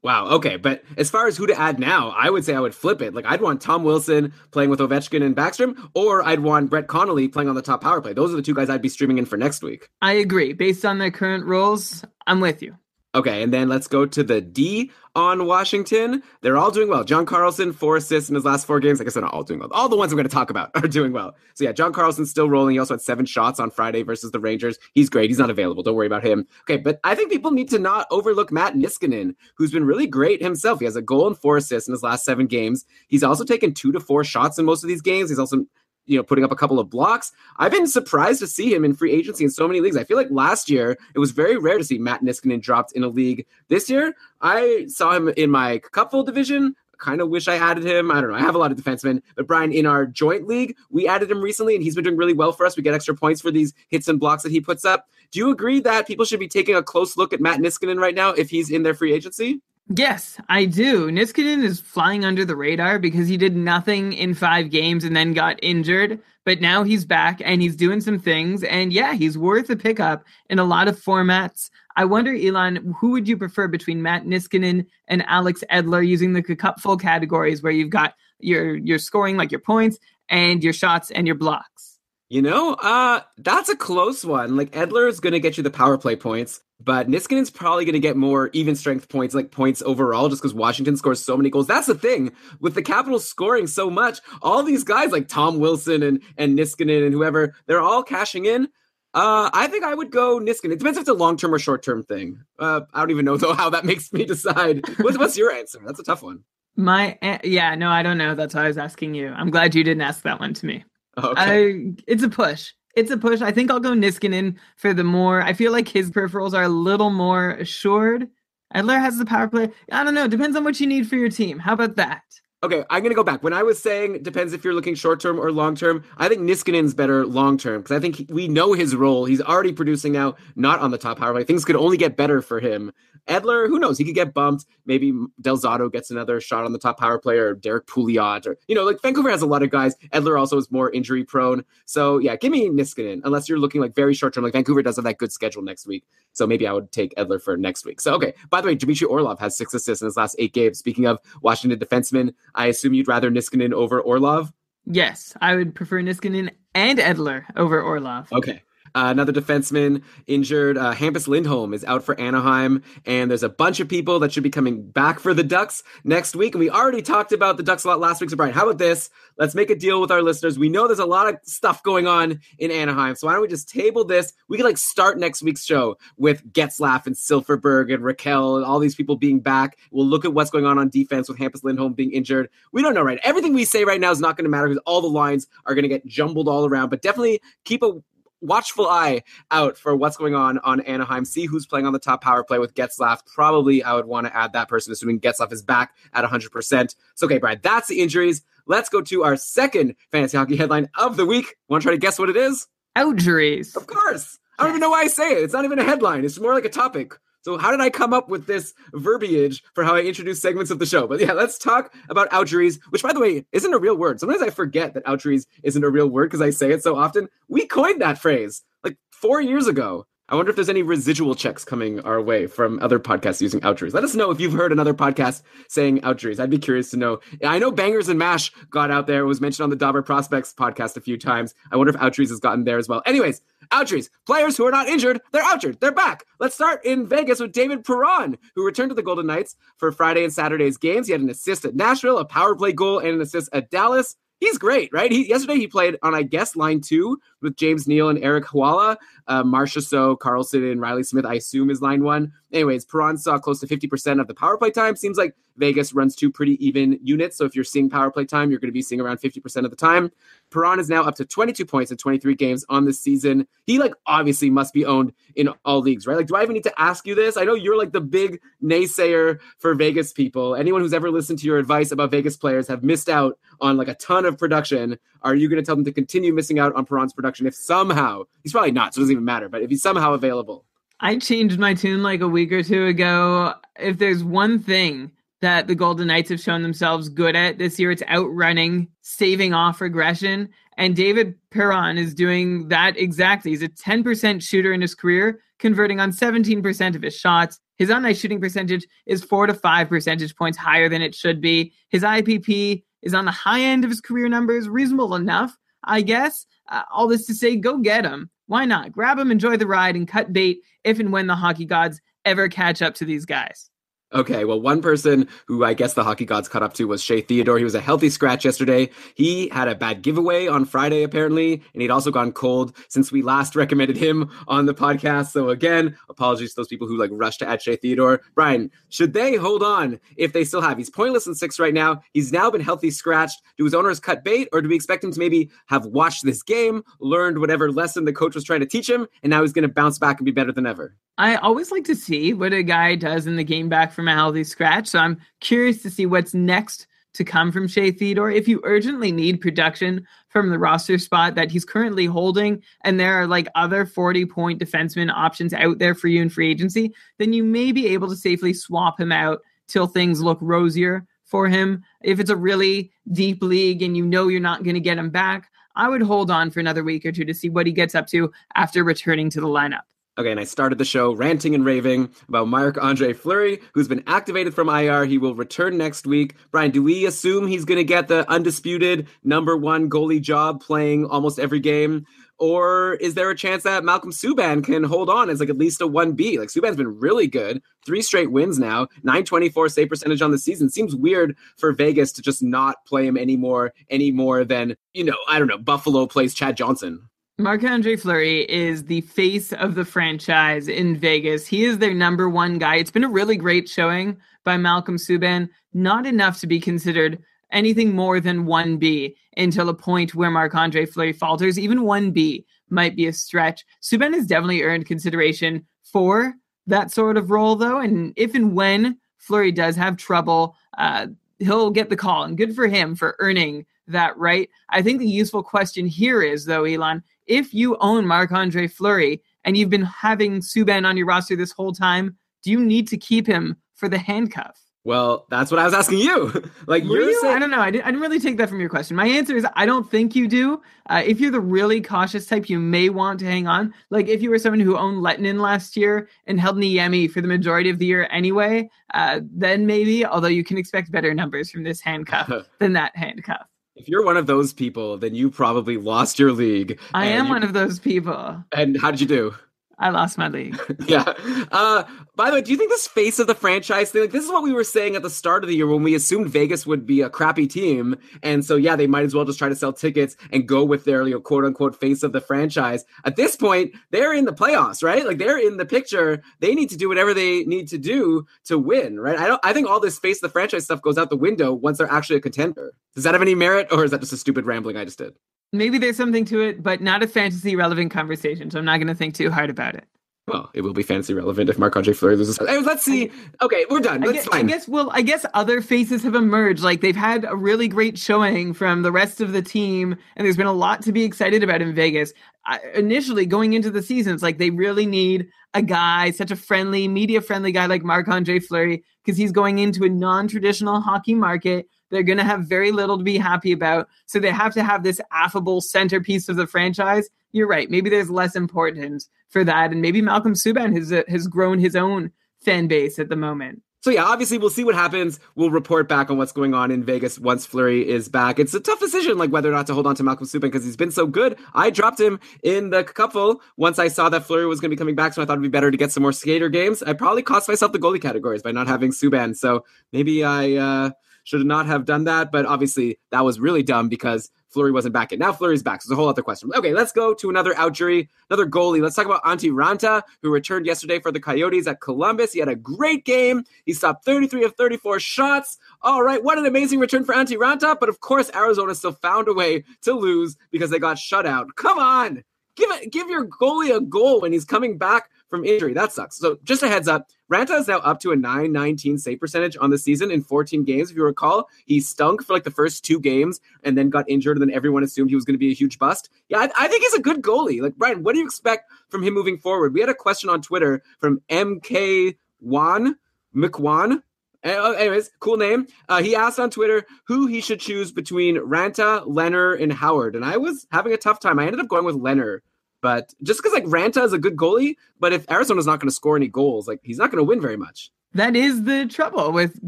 Wow. Okay. But as far as who to add now, I would say I would flip it. Like I'd want Tom Wilson playing with Ovechkin and Backstrom, or I'd want Brett Connolly playing on the top power play. Those are the two guys I'd be streaming in for next week. I agree. Based on their current roles, I'm with you. Okay, and then let's go to the D on Washington. They're all doing well. John Carlson, four assists in his last four games. I guess they're not all doing well. All the ones I'm going to talk about *laughs* are doing well. So yeah, John Carlson's still rolling. He also had seven shots on Friday versus the Rangers. He's great. He's not available. Don't worry about him. Okay, but I think people need to not overlook Matt Niskanen, who's been really great himself. He has a goal and four assists in his last seven games. He's also taken two to four shots in most of these games. He's also you know, putting up a couple of blocks. I've been surprised to see him in free agency in so many leagues. I feel like last year it was very rare to see Matt Niskanen dropped in a league. This year, I saw him in my cupful division. Kind of wish I added him. I don't know. I have a lot of defensemen, but Brian, in our joint league, we added him recently, and he's been doing really well for us. We get extra points for these hits and blocks that he puts up. Do you agree that people should be taking a close look at Matt Niskanen right now if he's in their free agency? Yes, I do. Niskanen is flying under the radar because he did nothing in five games and then got injured. But now he's back and he's doing some things. And yeah, he's worth a pickup in a lot of formats. I wonder, Elon, who would you prefer between Matt Niskanen and Alex Edler using the cupful categories where you've got your your scoring, like your points, and your shots and your blocks? You know, uh, that's a close one. Like Edler is going to get you the power play points, but Niskanen's probably going to get more even strength points, like points overall, just because Washington scores so many goals. That's the thing with the Capitals scoring so much. All these guys like Tom Wilson and and Niskanen and whoever, they're all cashing in. Uh, I think I would go Niskanen. It depends if it's a long term or short term thing. Uh, I don't even know though *laughs* how that makes me decide. What's, what's your answer? That's a tough one. My yeah, no, I don't know. That's why I was asking you. I'm glad you didn't ask that one to me. Okay. I, it's a push. It's a push. I think I'll go Niskanen for the more. I feel like his peripherals are a little more assured. Edler has the power play. I don't know. Depends on what you need for your team. How about that? Okay, I'm gonna go back. When I was saying depends if you're looking short term or long term, I think Niskanen's better long term because I think he- we know his role. He's already producing now, not on the top power play. Things could only get better for him. Edler, who knows? He could get bumped. Maybe Del Zotto gets another shot on the top power play, or Derrick Pouliot, or you know, like Vancouver has a lot of guys. Edler also is more injury prone. So yeah, give me Niskanen unless you're looking like very short term. Like Vancouver does have that good schedule next week, so maybe I would take Edler for next week. So okay. By the way, Dmitry Orlov has six assists in his last eight games. Speaking of Washington defensemen, I assume you'd rather Niskanen over Orlov. Yes, I would prefer Niskanen and Edler over Orlov. Okay. Another defenseman injured. Uh, Hampus Lindholm is out for Anaheim, and there's a bunch of people that should be coming back for the Ducks next week. And we already talked about the Ducks a lot last week. So, Brian, how about this? Let's make a deal with our listeners. We know there's a lot of stuff going on in Anaheim, so why don't we just table this? We could like start next week's show with Getzlaf and Silfverberg and Rakell and all these people being back. We'll look at what's going on on defense with Hampus Lindholm being injured. We don't know, right? Everything we say right now is not going to matter because all the lines are going to get jumbled all around. But definitely keep a watchful eye out for what's going on on Anaheim. See who's playing on the top power play with Getzlaf. Probably I would want to add that person, assuming Getzlaf is back at 100%. So, okay, Brad, that's the injuries. Let's go to our second fantasy hockey headline of the week. Want to try to guess what it is? Outjuries. Of course. I don't even know why I say it. It's not even a headline. It's more like a topic. So how did I come up with this verbiage for how I introduce segments of the show? But yeah, let's talk about outjuries, which by the way isn't a real word. Sometimes I forget that outjuries isn't a real word because I say it so often. We coined that phrase like four years ago. I wonder if there's any residual checks coming our way from other podcasts using outjuries. Let us know if you've heard another podcast saying outjuries. I'd be curious to know. I know Bangers and Mash got out there. It was mentioned on the Dobber Prospects podcast a few times. I wonder if outjuries has gotten there as well. Anyways, outjuries. Players who are not injured, they're outjured. They're back. Let's start in Vegas with David Perron, who returned to the Golden Knights for Friday and Saturday's games. He had an assist at Nashville, a power play goal, and an assist at Dallas. He's great, right? He, yesterday he played on, I guess, line two with James Neal and Erik Haula. Uh, Marcia So, Karlsson, and Reilly Smith, I assume, is line one. Anyways, Perron saw close to 50% of the power play time. Seems like Vegas runs two pretty even units. So if you're seeing power play time, you're going to be seeing around 50% of the time. Perron is now up to 22 points in 23 games on this season. He, like, obviously must be owned in all leagues, right? Like, do I even need to ask you this? I know you're like the big naysayer for Vegas people. Anyone who's ever listened to your advice about Vegas players have missed out on like a ton of production. Are you going to tell them to continue missing out on Perron's production if somehow he's probably not, so it doesn't even matter, but if he's somehow available? I changed my tune like a week or two ago. If there's one thing that the Golden Knights have shown themselves good at this year, it's outrunning, saving off regression. And David Perron is doing that exactly. He's a 10% shooter in his career, converting on 17% of his shots. His on ice shooting percentage is four to five percentage points higher than it should be. His IPP is on the high end of his career numbers, reasonable enough, I guess. Uh, all this to say, go get him. Why not? Grab him, enjoy the ride, and cut bait if and when the hockey gods ever catch up to these guys. Okay, well, one person who I guess the hockey gods caught up to was Shea Theodore. He was a healthy scratch yesterday. He had a bad giveaway on Friday, apparently, and he'd also gone cold since we last recommended him on the podcast. So again, apologies to those people who like rushed to add Shea Theodore. Brian, should they hold on if they still have? He's pointless in six right now. He's now been healthy scratched. Do his owners cut bait, or do we expect him to maybe have watched this game, learned whatever lesson the coach was trying to teach him, and now he's going to bounce back and be better than ever? I always like to see what a guy does in the game back from a healthy scratch. So I'm curious to see what's next to come from Shea Theodore. If you urgently need production from the roster spot that he's currently holding, and there are like other 40 point defenseman options out there for you in free agency, then you may be able to safely swap him out till things look rosier for him. If it's a really deep league and you know you're not going to get him back, I would hold on for another week or two to see what he gets up to after returning to the lineup. Okay, and I started the show ranting and raving about Marc Andre Fleury, who's been activated from IR. He will return next week. Brian, do we assume he's going to get the undisputed number one goalie job playing almost every game? Or is there a chance that Malcolm Subban can hold on as like at least a 1B? Like Subban's been really good. Three straight wins now, 924 save percentage on the season. Seems weird for Vegas to just not play him anymore, any more than, you know, I don't know, Buffalo plays Chad Johnson. Marc Andre Fleury is the face of the franchise in Vegas. He is their number one guy. It's been a really great showing by Malcolm Subban. Not enough to be considered anything more than 1B until a point where Marc Andre Fleury falters. Even 1B might be a stretch. Subban has definitely earned consideration for that sort of role, though. And if and when Fleury does have trouble, uh, he'll get the call, and good for him for earning that right. I think the useful question here is though, Elon, if you own Marc Andre Fleury and you've been having Subban on your roster this whole time, do you need to keep him for the handcuff? Well, that's what I was asking you. *laughs* like you're you? saying, I don't know. I didn't, I didn't really take that from your question. My answer is I don't think you do. Uh, if you're the really cautious type, you may want to hang on. Like if you were someone who owned Lehtonen last year and held Niemi for the majority of the year anyway, uh, then maybe. Although you can expect better numbers from this handcuff *laughs* than that handcuff. If you're one of those people, then you probably lost your league. I am you- one of those people. And how did you do? I lost my league. *laughs* yeah. Uh, by the way, do you think this face of the franchise thing, like this is what we were saying at the start of the year when we assumed Vegas would be a crappy team, and so yeah, they might as well just try to sell tickets and go with their you know, quote unquote face of the franchise. At this point, they're in the playoffs, right? Like they're in the picture. They need to do whatever they need to do to win, right? I don't. I think all this face of the franchise stuff goes out the window once they're actually a contender. Does that have any merit, or is that just a stupid rambling I just did? Maybe there's something to it, but not a fantasy relevant conversation. So I'm not going to think too hard about it. Well, it will be fantasy relevant if Marc Andre Fleury loses. Let's see. Okay, we're done. I That's guess, I fine. guess well, I guess other faces have emerged. Like they've had a really great showing from the rest of the team, and there's been a lot to be excited about in Vegas. I, initially, going into the season, it's like they really need a guy, such a friendly, media-friendly guy like Marc Andre Fleury, because he's going into a non-traditional hockey market. They're going to have very little to be happy about, so they have to have this affable centerpiece of the franchise. You're right. Maybe there's less importance for that, and maybe Malcolm Subban has uh, has grown his own fan base at the moment. So yeah, obviously we'll see what happens. We'll report back on what's going on in Vegas once Fleury is back. It's a tough decision, like whether or not to hold on to Malcolm Subban because he's been so good. I dropped him in the cupful once I saw that Fleury was going to be coming back, so I thought it'd be better to get some more skater games. I probably cost myself the goalie categories by not having Subban, so maybe I uh, should not have done that. But obviously that was really dumb because Fleury wasn't back yet. Now Fleury's back, so it's a whole other question. Okay, let's go to another outjury, another goalie. Let's talk about Antti Raanta, who returned yesterday for the Coyotes at Columbus. He had a great game. He stopped 33 of 34 shots. All right, what an amazing return for Antti Raanta. But of course, Arizona still found a way to lose because they got shut out. Come on. Give it, give your goalie a goal when he's coming back from injury. That sucks. So just a heads up, Raanta is now up to a 919 save percentage on the season in 14 games. If you recall, he stunk for like the first two games and then got injured, and then everyone assumed he was going to be a huge bust. Yeah, I, I think he's a good goalie. Like Brian, what do you expect from him moving forward? We had a question on Twitter from MK Wan McWan. Uh, anyways, cool name. Uh, he asked on Twitter who he should choose between Raanta, Lehner, and Howard, and I was having a tough time. I ended up going with Lehner, but just because like Raanta is a good goalie, but if Arizona's not going to score any goals, like he's not going to win very much. That is the trouble with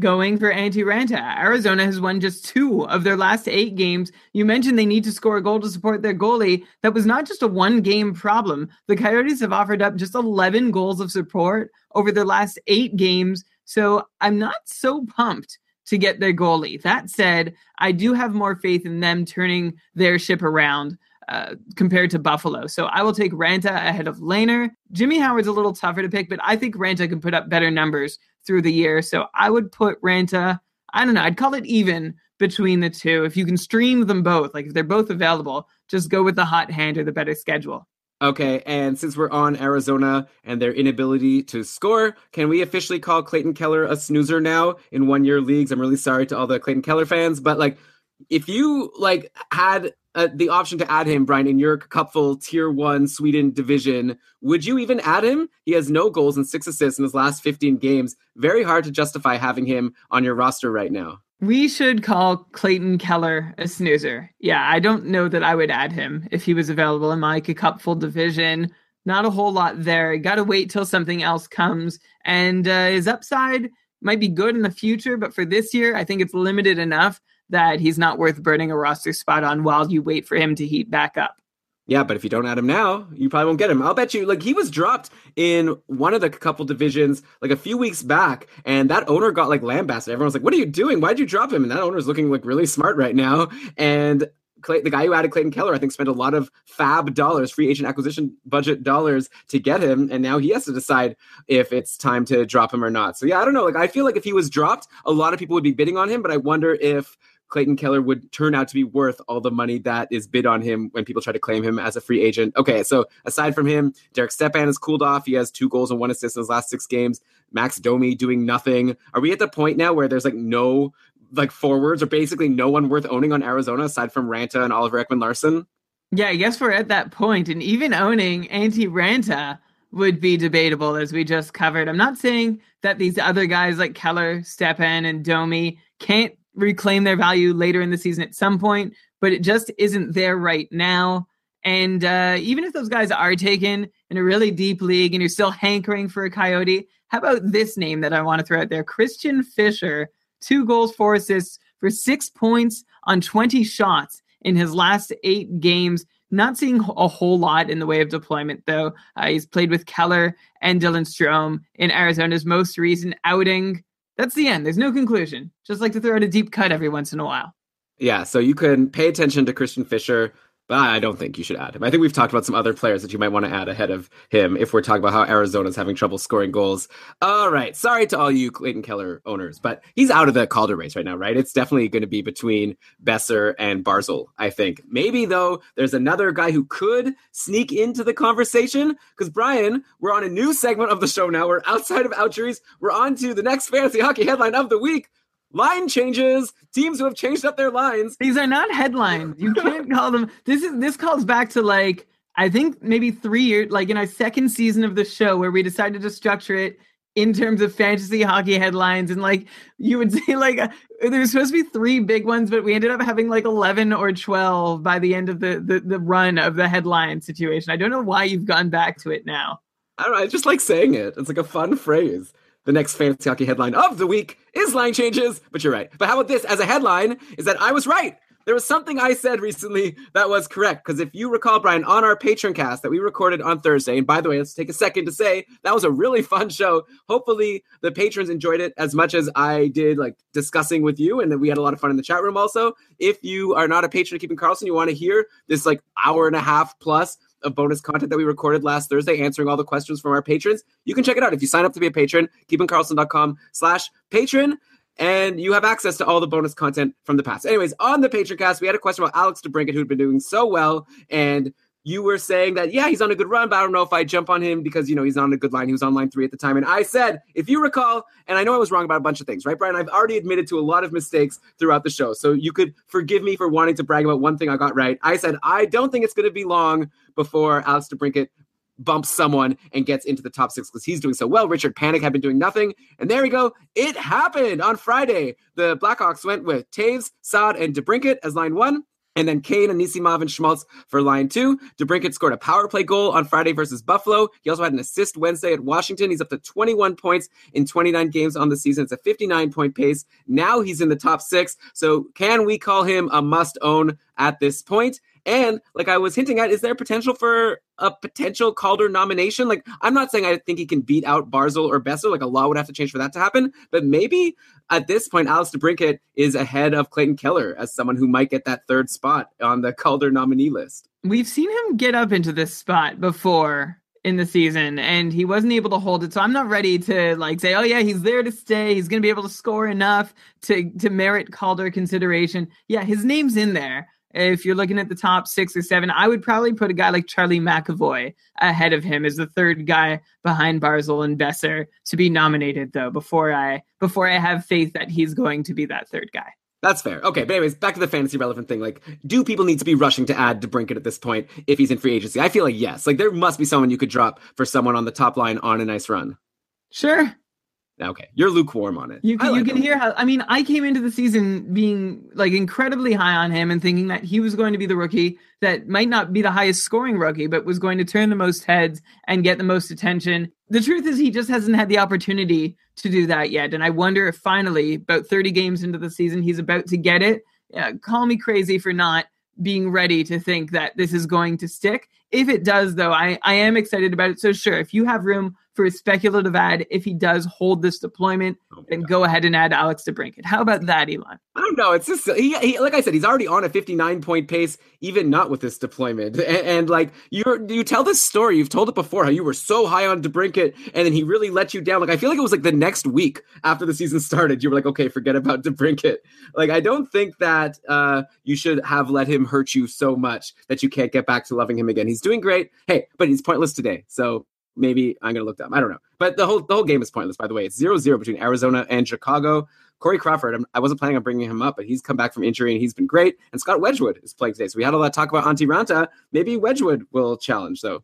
going for Antti Raanta. Arizona has won just two of their last eight games. You mentioned they need to score a goal to support their goalie. That was not just a one game problem. The Coyotes have offered up just 11 goals of support over their last eight games. So I'm not so pumped to get their goalie. That said, I do have more faith in them turning their ship around. Uh, compared to Buffalo. So I will take Raanta ahead of Lehner. Jimmy Howard's a little tougher to pick, but I think Raanta can put up better numbers through the year. So I would put Raanta, I don't know, I'd call it even between the two. If you can stream them both, like if they're both available, just go with the hot hand or the better schedule. Okay, and since we're on Arizona and their inability to score, can we officially call Clayton Keller a snoozer now in one year leagues? I'm really sorry to all the Clayton Keller fans, but like if you like had uh, the option to add him, Brian, in your cupful tier one Sweden division, would you even add him? He has no goals and six assists in his last 15 games. Very hard to justify having him on your roster right now. We should call Clayton Keller a snoozer. Yeah, I don't know that I would add him if he was available in my cupful division. Not a whole lot there. Got to wait till something else comes. And uh, his upside might be good in the future, but for this year, I think it's limited enough that he's not worth burning a roster spot on while you wait for him to heat back up. Yeah, but if you don't add him now, you probably won't get him. I'll bet you, like, he was dropped in one of the cupful divisions like a few weeks back, and that owner got like lambasted. Everyone's like, "What are you doing? Why'd you drop him?" And that owner's looking like really smart right now. And Clay, the guy who added Clayton Keller, I think, spent a lot of FAAB dollars, free agent acquisition budget dollars to get him, and now he has to decide if it's time to drop him or not. So yeah, I don't know. Like, I feel like if he was dropped, a lot of people would be bidding on him, but I wonder if Clayton Keller would turn out to be worth all the money that is bid on him when people try to claim him as a free agent. Okay, so aside from him, Derek Stepan has cooled off. He has two goals and one assist in his last six games. Max Domi doing nothing. Are we at the point now where there's like no like forwards or basically no one worth owning on Arizona aside from Raanta and Oliver Ekman-Larsson? Yeah, I guess we're at that point, and even owning Antti Raanta would be debatable, as we just covered. I'm not saying that these other guys like Keller, Stepan, and Domi can't reclaim their value later in the season at some point, but it just isn't there right now. And uh, even if those guys are taken in a really deep league and you're still hankering for a coyote, how about this name that I want to throw out there? Christian Fischer, two goals, four assists for six points on 20 shots in his last eight games. Not seeing a whole lot in the way of deployment, though. Uh, he's played with Keller and Dylan Strome in Arizona's most recent outing. That's the end. There's no conclusion. Just like to throw out a deep cut every once in a while. Yeah, so you can pay attention to Christian Fischer, but I don't think you should add him. I think we've talked about some other players that you might want to add ahead of him if we're talking about how Arizona's having trouble scoring goals. All right, sorry to all you Clayton Keller owners, but he's out of the Calder race right now, right? It's definitely going to be between Boeser and Barzal, I think. Maybe, though, there's another guy who could sneak into the conversation because, Brian, we're on a new segment of the show now. We're outside of outjuries. We're on to the next fantasy hockey headline of the week line changes. Teams who have changed up their lines. These are not headlines. You *laughs* can't call them. This is this calls back to like i think maybe three years like in our second season of the show where we decided to structure it in terms of fantasy hockey headlines. And like you would *laughs* say like uh, there's supposed to be three big ones but we ended up having like 11 or 12 by the end of the the, the run of the headline situation. I don't know why you've gone back to it now. I don't know. I just like saying it. It's like a fun phrase the next fantasy hockey headline of the week is line changes, but you're right. But how about this as a headline is that I was right. There was something I said recently that was correct. Because if you recall, Brian, on our Patreon cast that we recorded on Thursday, and by the way, let's take a second to say that was a really fun show. Hopefully, the patrons enjoyed it as much as I did, like discussing with you, and that we had a lot of fun in the chat room also. If you are not a patron of Keeping Karlsson, you want to hear this like hour and a half plus of bonus content that we recorded last Thursday, answering all the questions from our patrons. You can check it out if you sign up to be a patron, keepingkarlsson.com slash patron. And you have access to all the bonus content from the past. Anyways, on the Patreon cast, we had a question about Alex DeBrincat, who'd been doing so well. And you were saying that, yeah, he's on a good run, but I don't know if I jump on him because, you know, he's on a good line. He was on line three at the time. And I said, if you recall, and I know I was wrong about a bunch of things, right, Brian? I've already admitted to a lot of mistakes throughout the show. So you could forgive me for wanting to brag about one thing I got right. I said, I don't think it's going to be long before Alex DeBrincat bumps someone and gets into the top six because he's doing so well. Richard Panik had been doing nothing. And there we go. It happened on Friday. The Blackhawks went with Toews Saad, and DeBrincat as line one. And then Kane, and Anisimov, and Schmaltz for line two. DeBrincat scored a power play goal on Friday versus Buffalo. He also had an assist Wednesday at Washington. He's up to 21 points in 29 games on the season. It's a 59 point pace. Now he's in the top six. So can we call him a must own at this point? And like I was hinting at, is there potential for a potential Calder nomination? Like I'm not saying I think he can beat out Barzal or Boeser. Like a law would have to change for that to happen. But maybe at this point, Alex DeBrincat is ahead of Clayton Keller as someone who might get that third spot on the Calder nominee list. We've seen him get up into this spot before in the season and he wasn't able to hold it so i'm not ready to like say oh yeah he's there to stay he's going to be able to score enough to to merit calder consideration yeah his name's in there if you're looking at the top six or seven, I would probably put a guy like Charlie McAvoy ahead of him as the third guy behind Barzal and Boeser to be nominated, though, before I before I have faith that he's going to be that third guy. That's fair. Okay, but anyways, back to the fantasy relevant thing. Like, do people need to be rushing to add DeBrincat at this point if he's in free agency? I feel like yes. Like, there must be someone you could drop for someone on the top line on a nice run. Sure. Okay, you're lukewarm on it. You can, like you can him. hear how I mean I came into the season being like incredibly high on him and thinking that he was going to be the rookie that might not be the highest scoring rookie but was going to turn the most heads and get the most attention. The truth is he just hasn't had the opportunity to do that yet and I wonder if finally about 30 games into the season he's about to get it. Yeah, call me crazy for not being ready to think that this is going to stick. If it does though, I I am excited about it. So sure, if you have room for a speculative ad if he does hold this deployment, Oh then God. go ahead and add Alex DeBrincat. How about that, Elon? I don't know. It's just he, he, like I said, he's already on a 59 point pace, even not with this deployment. And, and like you, you tell this story, you've told it before, how you were so high on DeBrincat, and then he really let you down. Like I feel like it was like the next week after the season started, you were like, okay, forget about DeBrincat. Like I don't think that uh, you should have let him hurt you so much that you can't get back to loving him again. He's doing great. Hey, but he's pointless today, so maybe I'm gonna look them. I don't know. But the whole the whole game is pointless. By the way, it's 0-0 between Arizona and Chicago. Corey Crawford, I'm, I wasn't planning on bringing him up, but he's come back from injury and he's been great. And Scott Wedgewood is playing today. So we had a lot of talk about Antti Raanta. Maybe Wedgewood will challenge. Eh,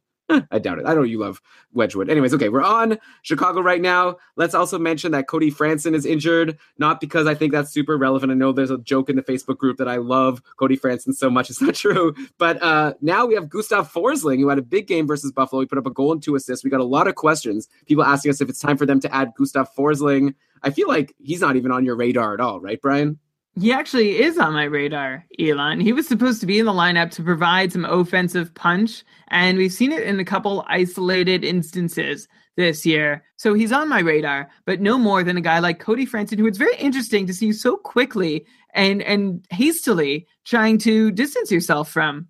I doubt it. I know you love Wedgewood. Anyways, okay, we're on Chicago right now. Let's also mention that Cody Franson is injured, not because I think that's super relevant. I know there's a joke in the Facebook group that I love Cody Franson so much. *laughs* It's not true. But uh, now we have Gustav Forsling, who had a big game versus Buffalo. He put up a goal and two assists. We got a lot of questions. People asking us if it's time for them to add Gustav Forsling. I feel like he's not even on your radar at all, right, Brian? He actually is on my radar, Elon. He was supposed to be in the lineup to provide some offensive punch, and we've seen it in a couple isolated instances this year. So he's on my radar, but no more than a guy like Cody Franson, who it's very interesting to see so quickly and and hastily trying to distance yourself from.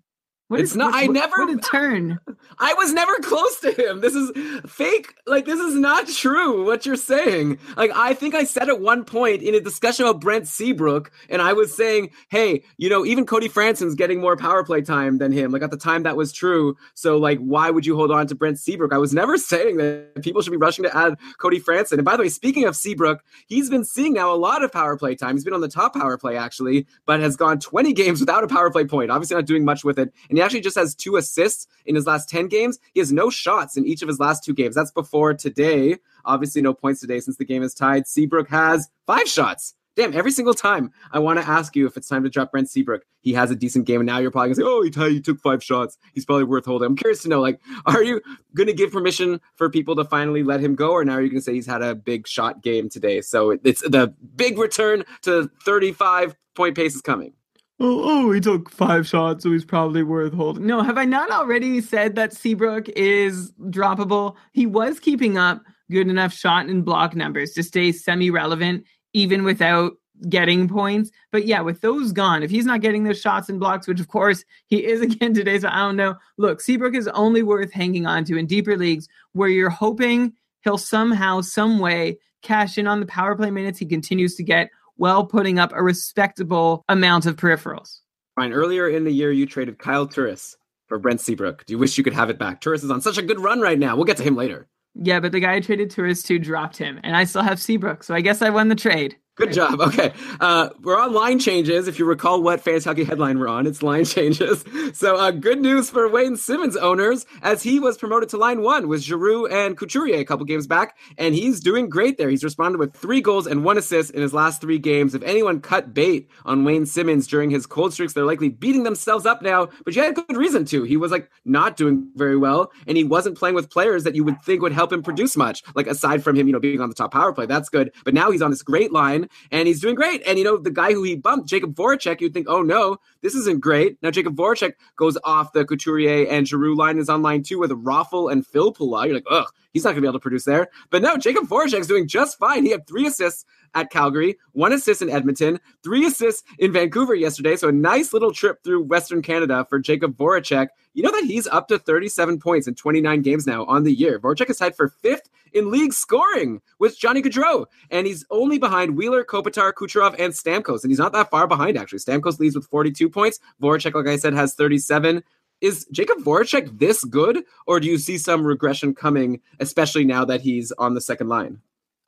What It's is- not- what- I never- What a turn. *laughs* I was never close to him. This is fake. Like, this is not true what you're saying. Like, I think I said at one point in a discussion about Brent Seabrook, and I was saying, hey, you know, even Cody Franson's getting more power play time than him. Like, at the time, that was true. So, like, why would you hold on to Brent Seabrook? I was never *laughs* saying that people should be rushing to add Cody Franson. And by the way, speaking of Seabrook, he's been seeing now a lot of power play time. He's been on the top power play, actually, but has gone 20 games without a power play point. Obviously, not doing much with it. And he actually just has two assists in his last 10 games. He has no shots in each of his last two games. That's before today. Obviously, no points today since the game is tied. Seabrook has five shots. Damn, every single time I want to ask you if it's time to drop Brent Seabrook, he has a decent game, and now you're probably gonna say, "Oh, he, t- he took five shots. He's probably worth holding." I'm curious to know, like, are you going to give permission for people to finally let him go, or now you're you going to say he's had a big shot game today? So it's the big return to 35 point pace is coming. Oh, oh, he took five shots, so he's probably worth holding. No, have I not already said that Seabrook is droppable? He was keeping up good enough shot and block numbers to stay semi relevant, even without getting points. But yeah, with those gone, if he's not getting those shots and blocks, which of course he is *laughs* again today, so I don't know. Look, Seabrook is only worth hanging on to in deeper leagues where you're hoping he'll somehow, some way cash in on the power play minutes he continues to get while putting up a respectable amount of peripherals. Brian, earlier in the year, you traded Kyle Turris for Brent Seabrook. Do you wish you could have it back? Turris is on such a good run right now. We'll get to him later. Yeah, but the guy I traded Turris to dropped him, and I still have Seabrook, so I guess I won the trade. Good job. Okay. Uh, we're on line changes. If you recall what Fantasy Hockey headline we're on, it's line *laughs* changes. So uh, good news for Wayne Simmonds owners as he was promoted to line one with Giroux and Couturier a couple games back, and he's doing great there. He's responded with three goals and one assist in his last three games. If anyone cut bait on Wayne Simmonds during his cold streaks, they're likely beating themselves up now, but you had good reason to. He was like not doing very well, and he wasn't playing with players that you would think would help him produce much. Like aside from him, you know, being on the top power play, that's good. But now he's on this great line and he's doing great. And you know, the guy who he bumped, Jakub Voracek, you'd think, oh no, this isn't great. Now Jakub Voracek goes off the Couturier and Giroux line is on line two with Raffl and Filppula. You're like, ugh, he's not gonna be able to produce there. But no, Jakub Voracek's doing just fine. He had three assists at Calgary, one assist in Edmonton, three assists in Vancouver yesterday. So a nice little trip through Western Canada for Jakub Voracek. You know that he's up to 37 points in 29 games now on the year. Voracek is tied for fifth in league scoring with Johnny Gaudreau, and he's only behind Wheeler, Kopitar, Kucherov, and Stamkos, and he's not that far behind actually. Stamkos leads with 42 points. Voracek, like I said, has 37. Is Jakub Voracek this good, or do you see some regression coming, especially now that he's on the second line?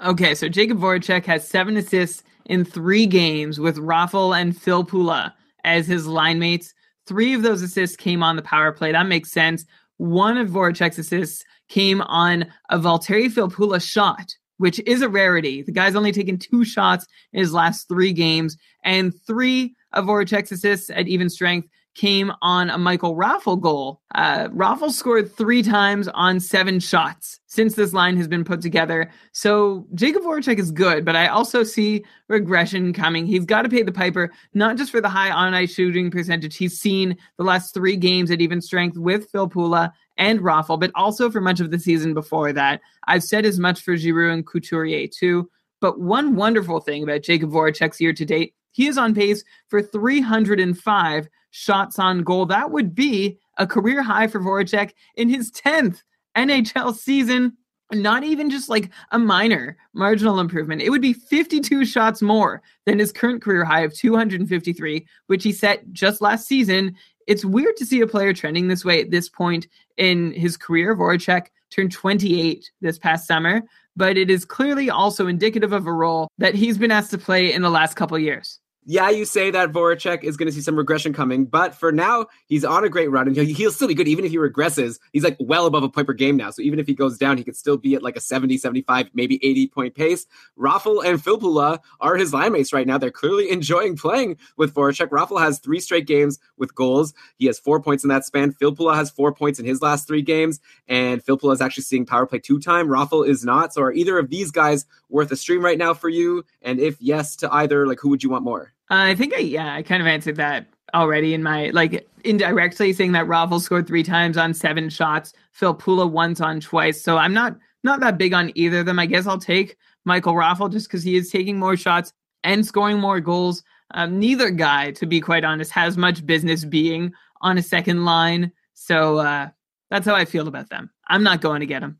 Okay, so Jakub Voracek has seven assists in three games with Raffl and Filppula as his line mates. Three of those assists came on the power play. That makes sense. One of Voracek's assists came on a Valtteri Filppula shot, which is a rarity. The guy's only taken two shots in his last three games, and three of Voracek's assists at even strength came on a Michael Raffl goal. Uh, Raffl scored three times on seven shots since this line has been put together. So Jakub Voracek is good, but I also see regression coming. He's got to pay the piper, not just for the high on ice shooting percentage he's seen the last three games at even strength with Filppula and Raffl, but also for much of the season before that. I've said as much for Giroux and Couturier too. But one wonderful thing about Jakub Voracek's year to date, he is on pace for 305 shots on goal. That would be a career high for Voracek in his 10th NHL season. Not even just like a minor marginal improvement. It would be 52 shots more than his current career high of 253, which he set just last season. It's weird to see a player trending this way at this point in his career. Voracek turned 28 this past summer, but it is clearly also indicative of a role that he's been asked to play in the last couple of years yeah, you say that Voracek is going to see some regression coming, but for now, he's on a great run and he'll, he'll, still be good. Even if he regresses, he's like well above a point per game now. So even if he goes down, he could still be at like a 70, 75, maybe 80 point pace. Raffl and Filppula are his line mates right now. They're clearly *laughs* enjoying playing with Voracek. Raffl has three straight games with goals. He has four points in that span. Filppula has four points in his last three games, and Filppula is actually seeing power play two time. Raffl is not. So are either of these guys worth a stream right now for you? And if yes to either, like who would you want more? Uh, I think I yeah I kind of answered that already in my like indirectly saying that Raffl scored three times on seven shots, Filppula once on twice. So I'm not not that big on either of them. I guess I'll take Michael Raffl just because he is taking more shots and scoring more goals. Um, neither guy, to be quite honest, has much business being on a second line. So uh, that's how I feel about them. I'm not going to get him.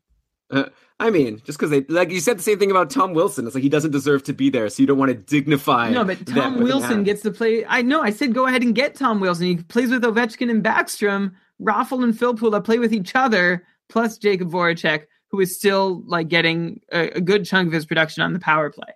Uh, I mean, just because they like you said the same thing about Tom Wilson. It's like he doesn't deserve to be there, so you don't want to dignify. No, but Tom Wilson gets to play. I know. I said go ahead and get Tom Wilson. He plays with Ovechkin and Backstrom, Raffl and Filppula play with each other, plus Jakub Voracek, who is still like getting a, a good chunk of his production on the power play.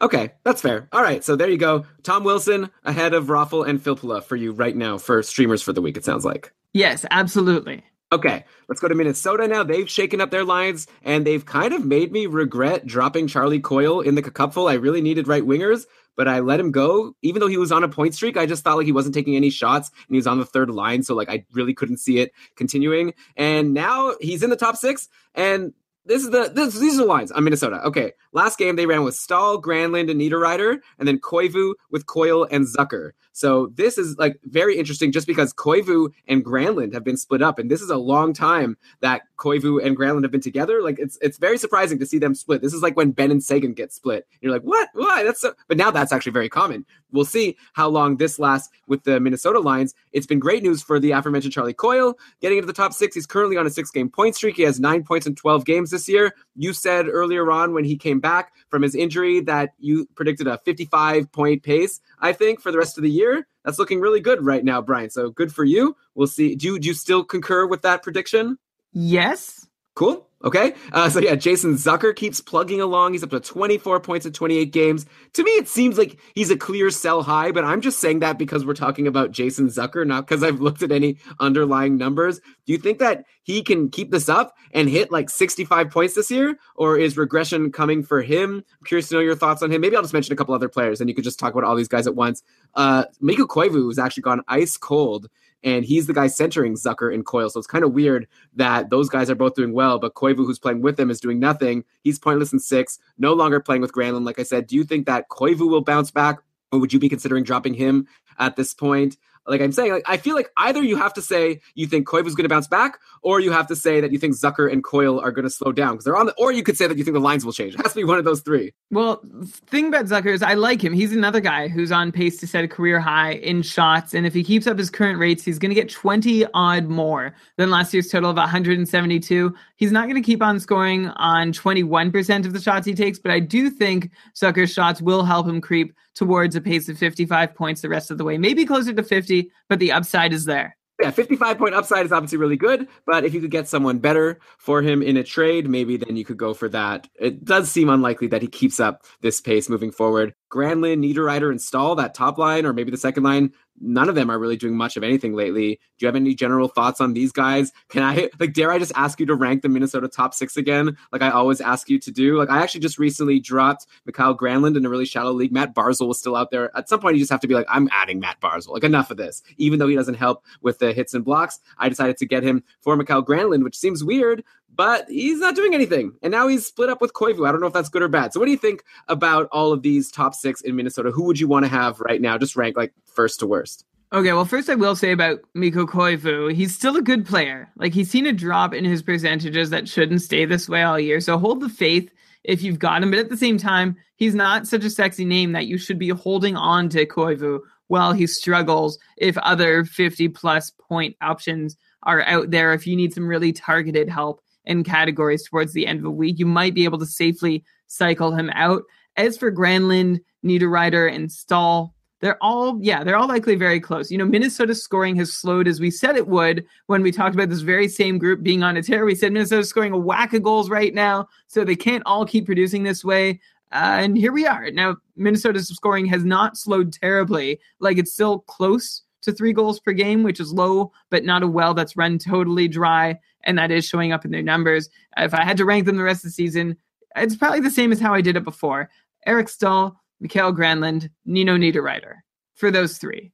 Okay, that's fair. All right, so there you go. Tom Wilson ahead of Raffl and Filppula for you right now for streamers for the week. It sounds like. Yes, absolutely. Okay, let's go to Minnesota now. They've shaken up their lines and they've kind of made me regret dropping Charlie Coyle in the cupful. I really needed right wingers, but I let him go. Even though he was on a point streak, I just thought like he wasn't taking any shots and he was on the third line. So like I really couldn't see it continuing. And now he's in the top six and this is the this, these are the lines on Minnesota. Okay, last game they ran with Staal, Granlund, and Niederreiter, and then Koivu with Coyle and Zucker. So this is like very interesting just because Koivu and Granlund have been split up. And this is a long time that Koivu and Granlund have been together. Like it's it's very surprising to see them split. This is like when Benn and Seguin get split. You're like, what? Why? That's so but now that's actually very common. We'll see how long this lasts with the Minnesota lines. It's been great news for the aforementioned Charlie Coyle getting into the top six. He's currently on a six game point streak. He has nine points in 12 games this year. You said earlier on when he came back from his injury that you predicted a 55 point pace, I think, for the rest of the year that's looking really good right now, Brian. So good for you. We'll see. Do you, do you still concur with that prediction? Yes. Cool. Okay. Uh, so yeah, Jason Zucker keeps plugging along. He's up to 24 points in 28 games. To me, it seems like he's a clear sell high, but I'm just saying that because we're talking about Jason Zucker, not because I've looked at any underlying numbers. Do you think that he can keep this up and hit like 65 points this year, or is regression coming for him? I'm curious to know your thoughts on him. Maybe I'll just mention a couple other players, and you could just talk about all these guys at once. Uh, Mikko Koivu has actually gone ice cold and he's the guy centering Zucker and Coyle. So it's kind of weird that those guys are both doing well, but Koivu, who's playing with them, is doing nothing. He's pointless in six, no longer playing with Granlund. Like I said, do you think that Koivu will bounce back, or would you be considering dropping him at this point? Like I'm saying, like I feel like either you have to say you think Koivu's going to bounce back, or you have to say that you think Zucker and Coyle are going to slow down because they're on the, or you could say that you think the lines will change. It has to be one of those three. Well, thing about Zucker is I like him. He's another guy who's on pace to set a career high in shots, and if he keeps up his current rates, he's going to get 20 odd more than last year's total of 172. He's not going to keep on scoring on 21% of the shots he takes, but I do think Zucker's shots will help him creep towards a pace of 55 points the rest of the way. Maybe closer to 50, but the upside is there. Yeah, 55 point upside is obviously really good, but if you could get someone better for him in a trade, maybe then you could go for that. It does seem unlikely that he keeps up this pace moving forward. Granlund, Niederreiter, and Staal, that top line, or maybe the second line, none of them are really doing much of anything lately. Do you have any general thoughts on these guys? Can I like dare I just ask you to rank the Minnesota top six again, like I always ask you to do? Like I actually just recently dropped Mikael Granlund in a really shallow league. Matt Barzal was still out there. At some point, you just have to be like, I'm adding Matt Barzal. Like enough of this. Even though he doesn't help with the hits and blocks, I decided to get him for Mikael Granlund, which seems weird, but he's not doing anything. And now he's split up with Koivu. I don't know if that's good or bad. So what do you think about all of these top six in Minnesota? Who would you want to have right now? Just rank like first to worst. Okay, well, first I will say about Mikko Koivu, he's still a good player. Like he's seen a drop in his percentages that shouldn't stay this way all year. So hold the faith if you've got him. But at the same time, he's not such a sexy name that you should be holding on to Koivu while he struggles. If other 50 plus point options are out there, if you need some really targeted help in categories towards the end of a week, you might be able to safely cycle him out. As for Granlund, Niederreiter, and Staal, they're all, yeah, they're all likely very close. You know, Minnesota's scoring has slowed as we said it would when we talked about this very same group being on a tear. We said Minnesota's scoring a whack of goals right now, so they can't all keep producing this way. Uh, and here we are. Now, Minnesota's scoring has not slowed terribly. Like it's still close to three goals per game, which is low, but not a well that's run totally dry. And that is showing up in their numbers. If I had to rank them the rest of the season, it's probably the same as how I did it before. Eric Staal, Mikael Granlund, Nino Niederreiter for those three.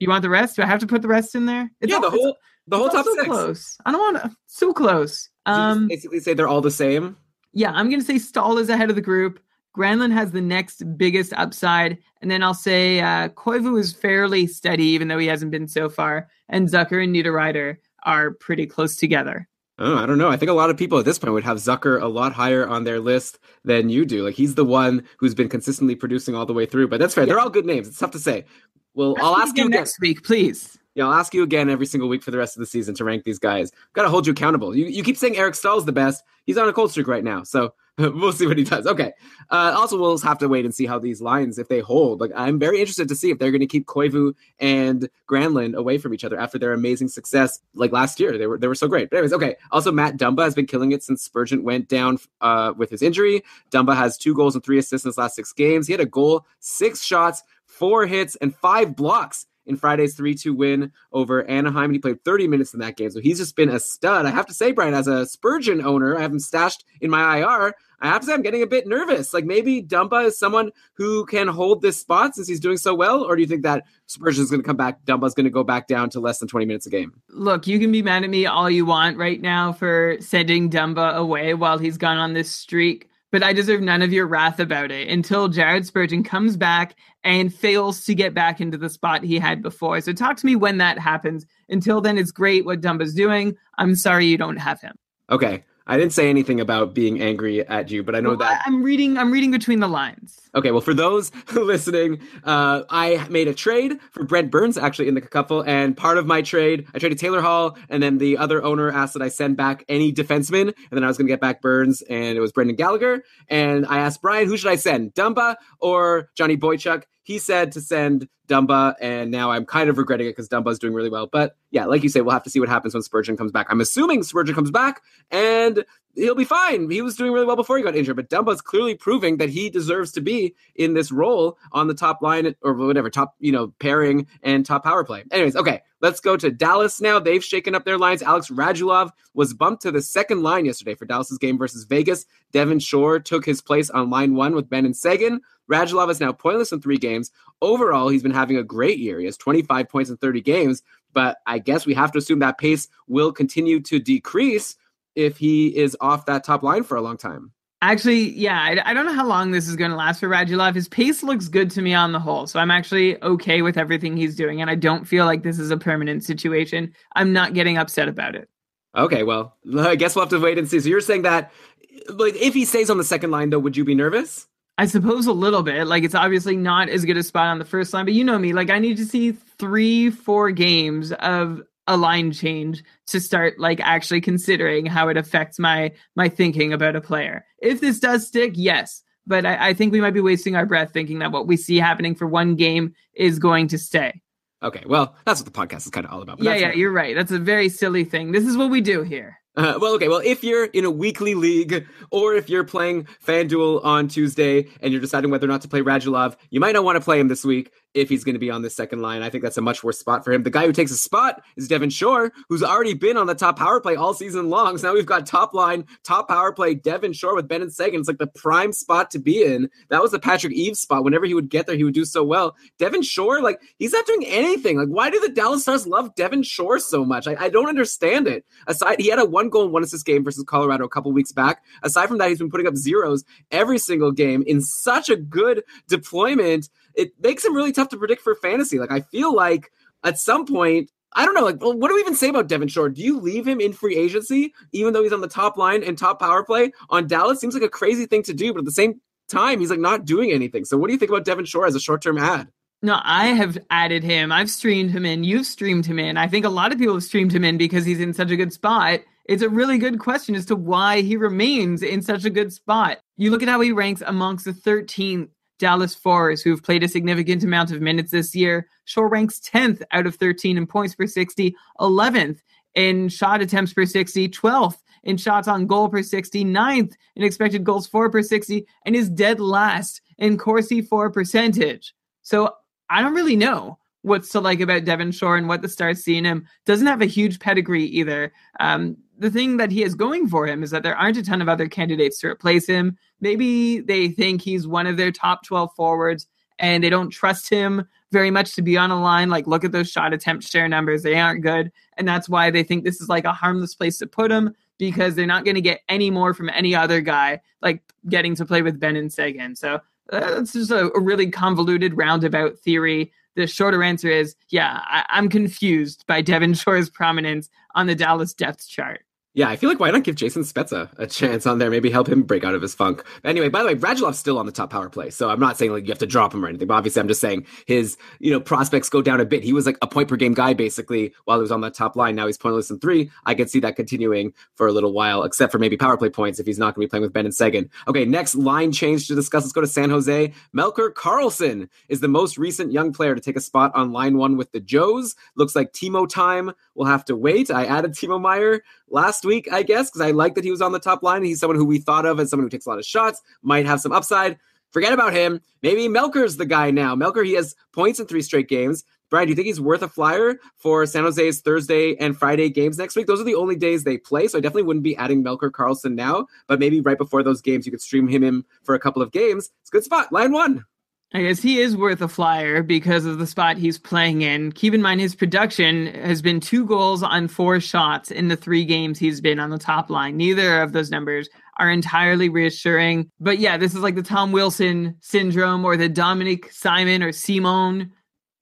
You want the rest? Do I have to put the rest in there? It's yeah, the whole the whole top so six. Close. I don't want to. So close. Um, basically say they're all the same. Yeah, I'm gonna say Staal is ahead of the group. Granlund has the next biggest upside, and then I'll say uh, Koivu is fairly steady, even though he hasn't been so far, and Zucker and Niederreiter are pretty close together. Oh, I don't know. I think a lot of people at this point would have Zucker a lot higher on their list than you do. Like he's the one who's been consistently producing all the way through. But that's fair. Yeah. They're all good names. It's tough to say. Well, I'll ask you again. next week, please. Yeah, I'll ask you again every single week for the rest of the season to rank these guys. Got to hold you accountable. You, you keep saying Eric Staal's the best. He's on a cold streak right now. So *laughs* we'll see what he does. Okay. Uh, also, we'll have to wait and see how these lines, if they hold. Like, I'm very interested to see if they're going to keep Koivu and Granlund away from each other after their amazing success. Like last year, they were they were so great. But anyways, okay. Also, Matt Dumba has been killing it since Spurgeon went down uh, with his injury. Dumba has two goals and three assists in his last six games. He had a goal, six shots, four hits, and five blocks in Friday's 3 2 win over Anaheim. And he played 30 minutes in that game. So he's just been a stud. I have to say, Brian, as a Spurgeon owner, I have him stashed in my IR. I have to say, I'm getting a bit nervous. Like maybe Dumba is someone who can hold this spot since he's doing so well, or do you think that Spurgeon is going to come back? Dumba's going to go back down to less than 20 minutes a game. Look, you can be mad at me all you want right now for sending Dumba away while he's gone on this streak but I deserve none of your wrath about it until Jared Spurgeon comes back and fails to get back into the spot he had before. So talk to me when that happens. Until then, it's great what Dumba's doing. I'm sorry you don't have him. Okay. I didn't say anything about being angry at you, but I know well, that I'm reading. I'm reading between the lines. Okay, well, for those *laughs* listening, uh, I made a trade for Brent Burns actually in the couple, and part of my trade, I traded Taylor Hall, and then the other owner asked that I send back any defenseman, and then I was going to get back Burns, and it was Brendan Gallagher, and I asked Brian, who should I send, Dumba or Johnny Boychuk? He said to send Dumba, and now I'm kind of regretting it because Dumba's doing really well. But yeah, like you say, we'll have to see what happens when Spurgeon comes back. I'm assuming Spurgeon comes back and he'll be fine. He was doing really well before he got injured, but Dumba's clearly proving that he deserves to be in this role on the top line or whatever, top, you know, pairing and top power play. Anyways, okay, let's go to Dallas now. They've shaken up their lines. Alex Radulov was bumped to the second line yesterday for Dallas's game versus Vegas. Devin Shore took his place on line one with Benn and Seguin. Radulov is now pointless in three games. Overall, he's been having a great year. He has 25 points in 30 games, but I guess we have to assume that pace will continue to decrease if he is off that top line for a long time. Actually, yeah, I, I, don't know how long this is going to last for Radulov. His pace looks good to me on the whole, so I'm actually okay with everything he's doing, and I don't feel like this is a permanent situation. I'm not getting upset about it. Okay, well, *laughs* I guess we'll have to wait and see. So you're saying that, like, if he stays on the second line, though, would you be nervous? I suppose a little bit. Like it's obviously not as good a spot on the first line, but you know me. Like I need to see three, four games of a line change to start like actually considering how it affects my my thinking about a player. If this does stick, yes. But I, I think we might be wasting our breath thinking that what we see happening for one game is going to stay. Okay, well, that's what the podcast is kind of all about. yeah, yeah, you're right. That's a very silly thing. This is what we do here. Uh, well, okay. Well, if you're in a weekly league or if you're playing FanDuel on Tuesday and you're deciding whether or not to play Radulov, you might not want to play him this week if he's going to be on the second line. I think that's a much worse spot for him. The guy who takes a spot is Devin Shore, who's already been on the top power play all season long. So now we've got top line, top power play, Devin Shore with Benn and Seguin. It's like the prime spot to be in. That was the Patrick Eaves spot. Whenever he would get there, he would do so well. Devin Shore, like, he's not doing anything. Like, why do the Dallas Stars love Devin Shore so much? I, I don't understand it. Aside, he had a one goal and one assist game versus Colorado a couple weeks back. Aside from that, he's been putting up zeros every single game in such a good deployment it makes him really tough to predict for fantasy. Like I feel like at some point, I don't know, like what do we even say about Devin Shore? Do you leave him in free agency, even though he's on the top line and top power play on Dallas? Seems like a crazy thing to do, but at the same time, he's like not doing anything. So what do you think about Devin Shore as a short term ad? No, I have added him. I've streamed him in. You've streamed him in. I think a lot of people have streamed him in because he's in such a good spot. It's a really good question as to why he remains in such a good spot. You look at how he ranks amongst the 13th Dallas forwards who've played a significant amount of minutes this year. Shore ranks 10th out of 13 in points per 60, 11th in shot attempts per 60, 12th in shots on goal per 60, 9th in expected goals for per 60, and is dead last in Corsi for percentage. So I don't really know what's to like about Devin Shore and what the Stars see in him. Doesn't have a huge pedigree either. Um, the thing that he has going for him is that there aren't a ton of other candidates to replace him. Maybe they think he's one of their top 12 forwards and they don't trust him very much to be on a line. Like, look at those shot attempt share numbers. They aren't good. And that's why they think this is like a harmless place to put him because they're not going to get any more from any other guy, like getting to play with Benn and Seguin. So uh, that's just a, a really convoluted roundabout theory the shorter answer is yeah, I, am confused by Devin Shore's prominence on the Dallas depth chart. Yeah, I feel like why not give Jason Spezza a chance on there? Maybe help him break out of his funk. Anyway, by the way, Radulov's still on the top power play, so I'm not saying like you have to drop him or anything. But obviously, I'm just saying his you know prospects go down a bit. He was like a point per game guy basically while he was on that top line. Now he's pointless in three. I could see that continuing for a little while, except for maybe power play points if he's not going to be playing with Benn and Seguin. Okay, next line change to discuss. Let's go to San Jose. Melker Karlsson is the most recent young player to take a spot on line one with the Joes. Looks like Timo time will have to wait. I added Timo Meier last week, I guess, because I like that he was on the top line. He's someone who we thought of as someone who takes a lot of shots, might have some upside. Forget about him. Maybe Melker's the guy now. Melker, he has points in three straight games. Brian, do you think he's worth a flyer for San Jose's Thursday and Friday games next week? Those are the only days they play, so I definitely wouldn't be adding Melker Karlsson now, but maybe right before those games, you could stream him in for a couple of games. It's a good spot. Line one. I guess he is worth a flyer because of the spot he's playing in. Keep in mind his production has been two goals on four shots in the three games he's been on the top line. Neither of those numbers are entirely reassuring. But yeah, this is like the Tom Wilson syndrome or the Dominik Simon or Simone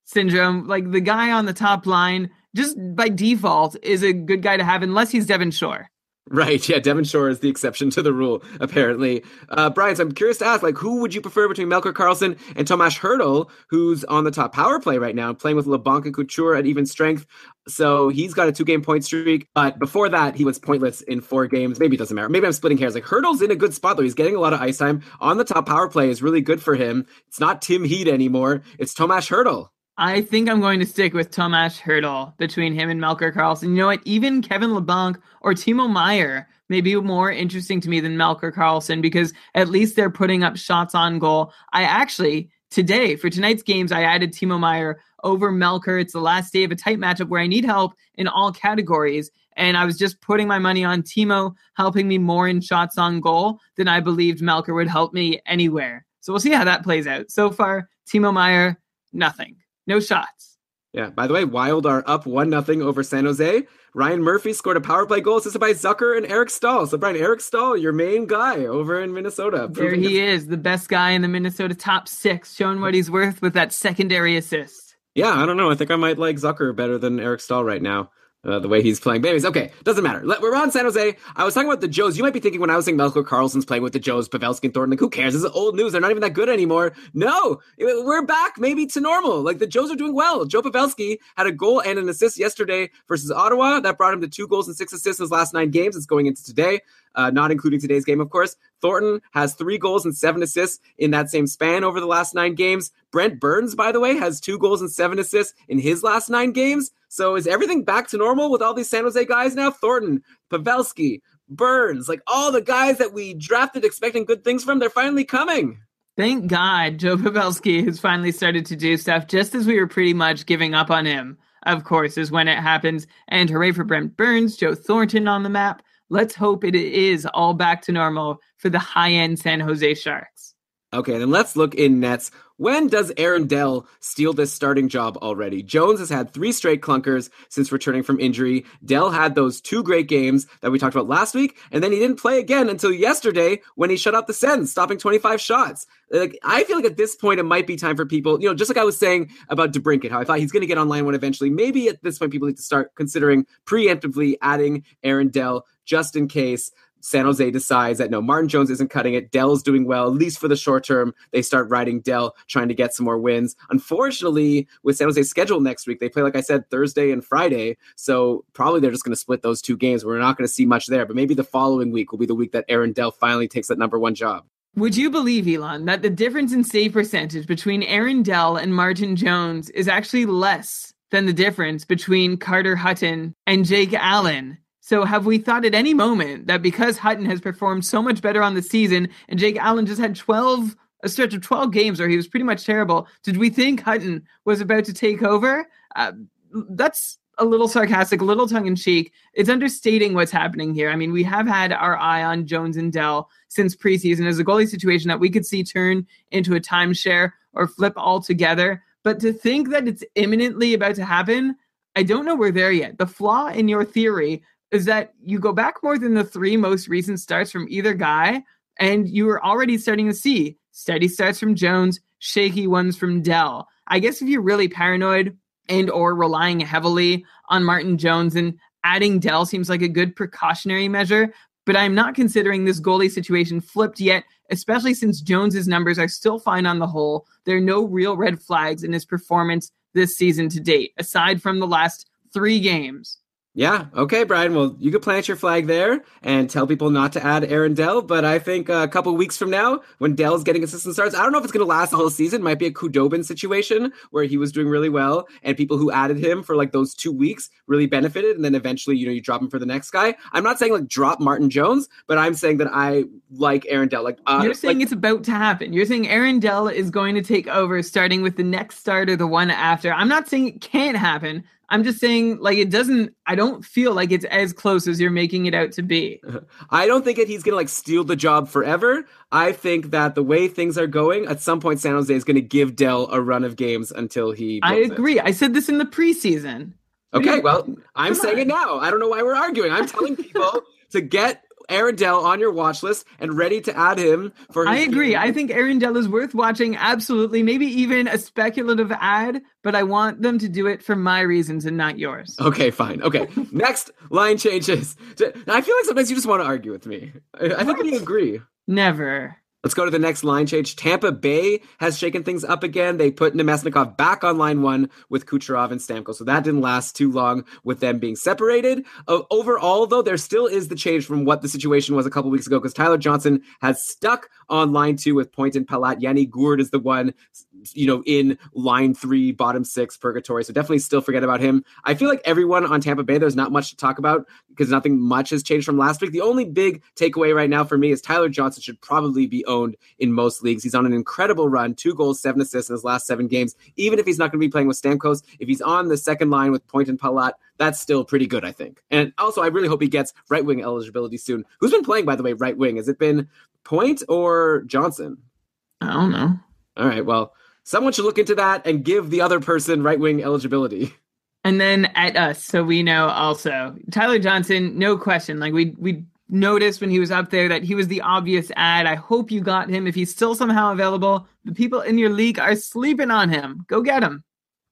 syndrome. Like the guy on the top line, just by default, is a good guy to have unless he's Devin Shore. Right, yeah, Devin Shore is the exception to the rule, apparently. Uh, Brian, so I'm curious to ask, like, who would you prefer between Melker Karlsson and Tomas Hertl, who's on the top power play right now, playing with Labanc and Couture at even strength? So he's got a two game point streak, but before that, he was pointless in four games. Maybe it doesn't matter. Maybe I'm splitting hairs. Like, Hertl's in a good spot, though. He's getting a lot of ice time. On the top power play is really good for him. It's not Tim Heat anymore, it's Tomas Hertl. I think I'm going to stick with Tomas Hertl between him and Melker Karlsson. You know what? Even Kevin Labanc or Timo Meier may be more interesting to me than Melker Carlson because at least they're putting up shots on goal. I actually, today, for tonight's games, I added Timo Meier over Melker. It's the last day of a tight matchup where I need help in all categories. And I was just putting my money on Timo helping me more in shots on goal than I believed Melker would help me anywhere. So we'll see how that plays out. So far, Timo Meier, nothing. No shots. Yeah. By the way, Wild are up one nothing over San Jose. Ryan Murphy scored a power play goal assisted by Zucker and Eric Staal. So Brian, Eric Staal, your main guy over in Minnesota. There he is, the best guy in the Minnesota top six, showing what he's worth with that secondary assist. Yeah, I don't know. I think I might like Zucker better than Eric Staal right now uh, the way he's playing. Anyways, okay, doesn't matter. Let, we're on San Jose. I was talking about the Joes. You might be thinking when I was saying Melker Karlsson's playing with the Joes, Pavelski and Thornton, like who cares? This is old news. They're not even that good anymore. No, we're back maybe to normal. Like the Joes are doing well. Joe Pavelski had a goal and an assist yesterday versus Ottawa. That brought him to two goals and six assists in his last nine games. It's going into today uh, not including today's game, of course. Thornton has three goals and seven assists in that same span over the last nine games. Brent Burns, by the way, has two goals and seven assists in his last nine games. So is everything back to normal with all these San Jose guys now? Thornton, Pavelski, Burns, like all the guys that we drafted expecting good things from, they're finally coming. Thank God Joe Pavelski has finally started to do stuff just as we were pretty much giving up on him, of course, is when it happens. And hooray for Brent Burns, Joe Thornton on the map. Let's hope it is all back to normal for the high end San Jose Sharks. Okay, then let's look in nets. When does Aaron Dell steal this starting job already? Jones has had three straight clunkers since returning from injury. Dell had those two great games that we talked about last week, and then he didn't play again until yesterday when he shut out the Sens, stopping 25 shots. Like I feel like at this point it might be time for people, you know, just like I was saying about DeBrincat, how I thought he's going to get online one eventually. Maybe at this point people need to start considering preemptively adding Aaron Dell just in case San Jose decides that no, Martin Jones isn't cutting it. Dell's doing well, at least for the short term. They start riding Dell, trying to get some more wins. Unfortunately, with San Jose's schedule next week, they play, like I said, Thursday and Friday. So probably they're just going to split those two games. We're not going to see much there. But maybe the following week will be the week that Aaron Dell finally takes that number one job. Would you believe, Elon, that the difference in save percentage between Aaron Dell and Martin Jones is actually less than the difference between Carter Hutton and Jake Allen? So, have we thought at any moment that because Hutton has performed so much better on the season and Jake Allen just had 12, a stretch of 12 games where he was pretty much terrible, did we think Hutton was about to take over? Uh, that's a little sarcastic, a little tongue in cheek. It's understating what's happening here. I mean, we have had our eye on Jones and Dell since preseason as a goalie situation that we could see turn into a timeshare or flip altogether. But to think that it's imminently about to happen, I don't know we're there yet. The flaw in your theory is that you go back more than the three most recent starts from either guy, and you are already starting to see steady starts from Jones, shaky ones from Dell. I guess if you're really paranoid, and or relying heavily on Martin Jones and adding Dell seems like a good precautionary measure, but I'm not considering this goalie situation flipped yet, especially since Jones's numbers are still fine on the whole. There are no real red flags in his performance this season to date, aside from the last 3 games. Yeah. Okay, Brian. Well, you could plant your flag there and tell people not to add Aaron Dell. But I think a couple weeks from now, when Dell's getting assistant starts, I don't know if it's going to last the whole season. It might be a Khudobin situation where he was doing really well and people who added him for like those two weeks really benefited. And then eventually, you know, you drop him for the next guy. I'm not saying like drop Martin Jones, but I'm saying that I like Aaron Dell. Like uh, you're saying like, it's about to happen. You're saying Aaron Dell is going to take over starting with the next starter, the one after. I'm not saying it can't happen. I'm just saying, like, it doesn't, I don't feel like it's as close as you're making it out to be. *laughs* I don't think that he's going to, like, steal the job forever. I think that the way things are going, at some point, San Jose is going to give Dell a run of games until he. I agree. It. I said this in the preseason. Okay, well, I'm saying on. it now. I don't know why we're arguing. I'm telling people *laughs* to get Aaron Dell on your watch list and ready to add him for. I agree. Team. I think Aaron Dell is worth watching. Absolutely, maybe even a speculative ad, but I want them to do it for my reasons and not yours. Okay, fine. Okay, *laughs* next line changes. *laughs* I feel like sometimes you just want to argue with me. I think we agree. Never. Let's go to the next line change. Tampa Bay has shaken things up again. They put Namestnikov back on line one with Kucherov and Stamkos. So that didn't last too long with them being separated. Uh, overall, though, there still is the change from what the situation was a couple weeks ago because Tyler Johnson has stuck on line two with Point and Palat. Yanni Gourde is the one, you know, in line three, bottom six, purgatory. So definitely still forget about him. I feel like everyone on Tampa Bay, there's not much to talk about because nothing much has changed from last week. The only big takeaway right now for me is Tyler Johnson should probably be owned in most leagues. He's on an incredible run, two goals, seven assists in his last seven games. Even if he's not going to be playing with Stamkos, if he's on the second line with Point and Palat, that's still pretty good, I think. And also, I really hope he gets right wing eligibility soon. Who's been playing, by the way, right wing? Has it been Point or Johnson? I don't know. All right, well, someone should look into that and give the other person right wing eligibility. And then at us, so we know also Tyler Johnson, no question. Like we we noticed when he was up there that he was the obvious ad. I hope you got him. If he's still somehow available, the people in your league are sleeping on him. Go get him.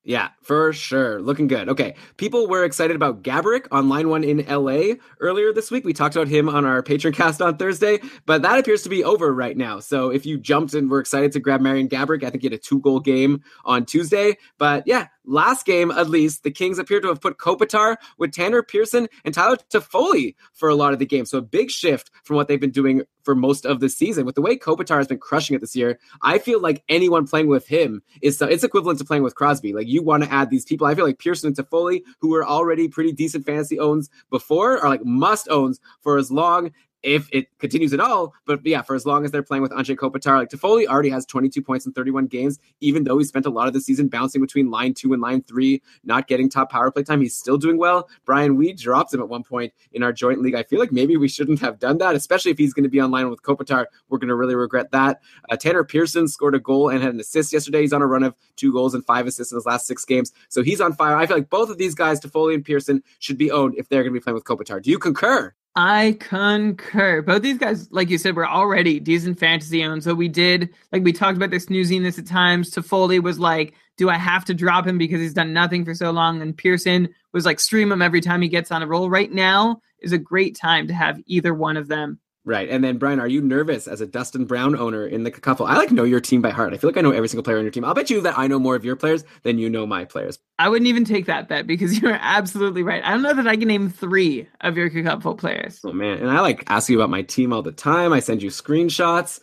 Yeah, for sure. Looking good. Okay. People were excited about Gaborik on line one in LA earlier this week. We talked about him on our Patreon cast on Thursday, but that appears to be over right now. So if you jumped and were excited to grab Marian Gaborik, I think he had a two goal game on Tuesday. But yeah, last game at least, the Kings appear to have put Kopitar with Tanner Pearson and Tyler Toffoli for a lot of the game. So a big shift from what they've been doing for most of the season. With the way Kopitar has been crushing it this year, I feel like anyone playing with him is uh, it's equivalent to playing with Crosby. Like you want to add these people. I feel like Pearson and Toffoli, who were already pretty decent fantasy owns before, are like must owns for as long if it continues at all. But yeah, for as long as they're playing with Anze Kopitar, like Toffoli already has 22 points in 31 games, even though he spent a lot of the season bouncing between line two and line three, not getting top power play time. He's still doing well. Brian, we dropped him at one point in our joint league. I feel like maybe we shouldn't have done that, especially if he's going to be online with Kopitar. We're going to really regret that. Uh, Tanner Pearson scored a goal and had an assist yesterday. He's on a run of two goals and five assists in his last six games. So he's on fire. I feel like both of these guys, Toffoli and Pearson, should be owned if they're going to be playing with Kopitar. Do you concur? I concur. Both these guys, like you said, were already decent fantasy owned. So we did, like we talked about this snoozing this at times. Toffoli was like, do I have to drop him because he's done nothing for so long? And Pearson was like, stream him every time he gets on a roll. Right now is a great time to have either one of them Right. And then, Brian, are you nervous as a Dustin Brown owner in the couple? I like know your team by heart. I feel like I know every single player on your team. I'll bet you that I know more of your players than you know my players. I wouldn't even take that bet because *laughs* you're absolutely right. I don't know that I can name three of your couple players. Oh, man. And I like ask you about my team all the time. I send you screenshots.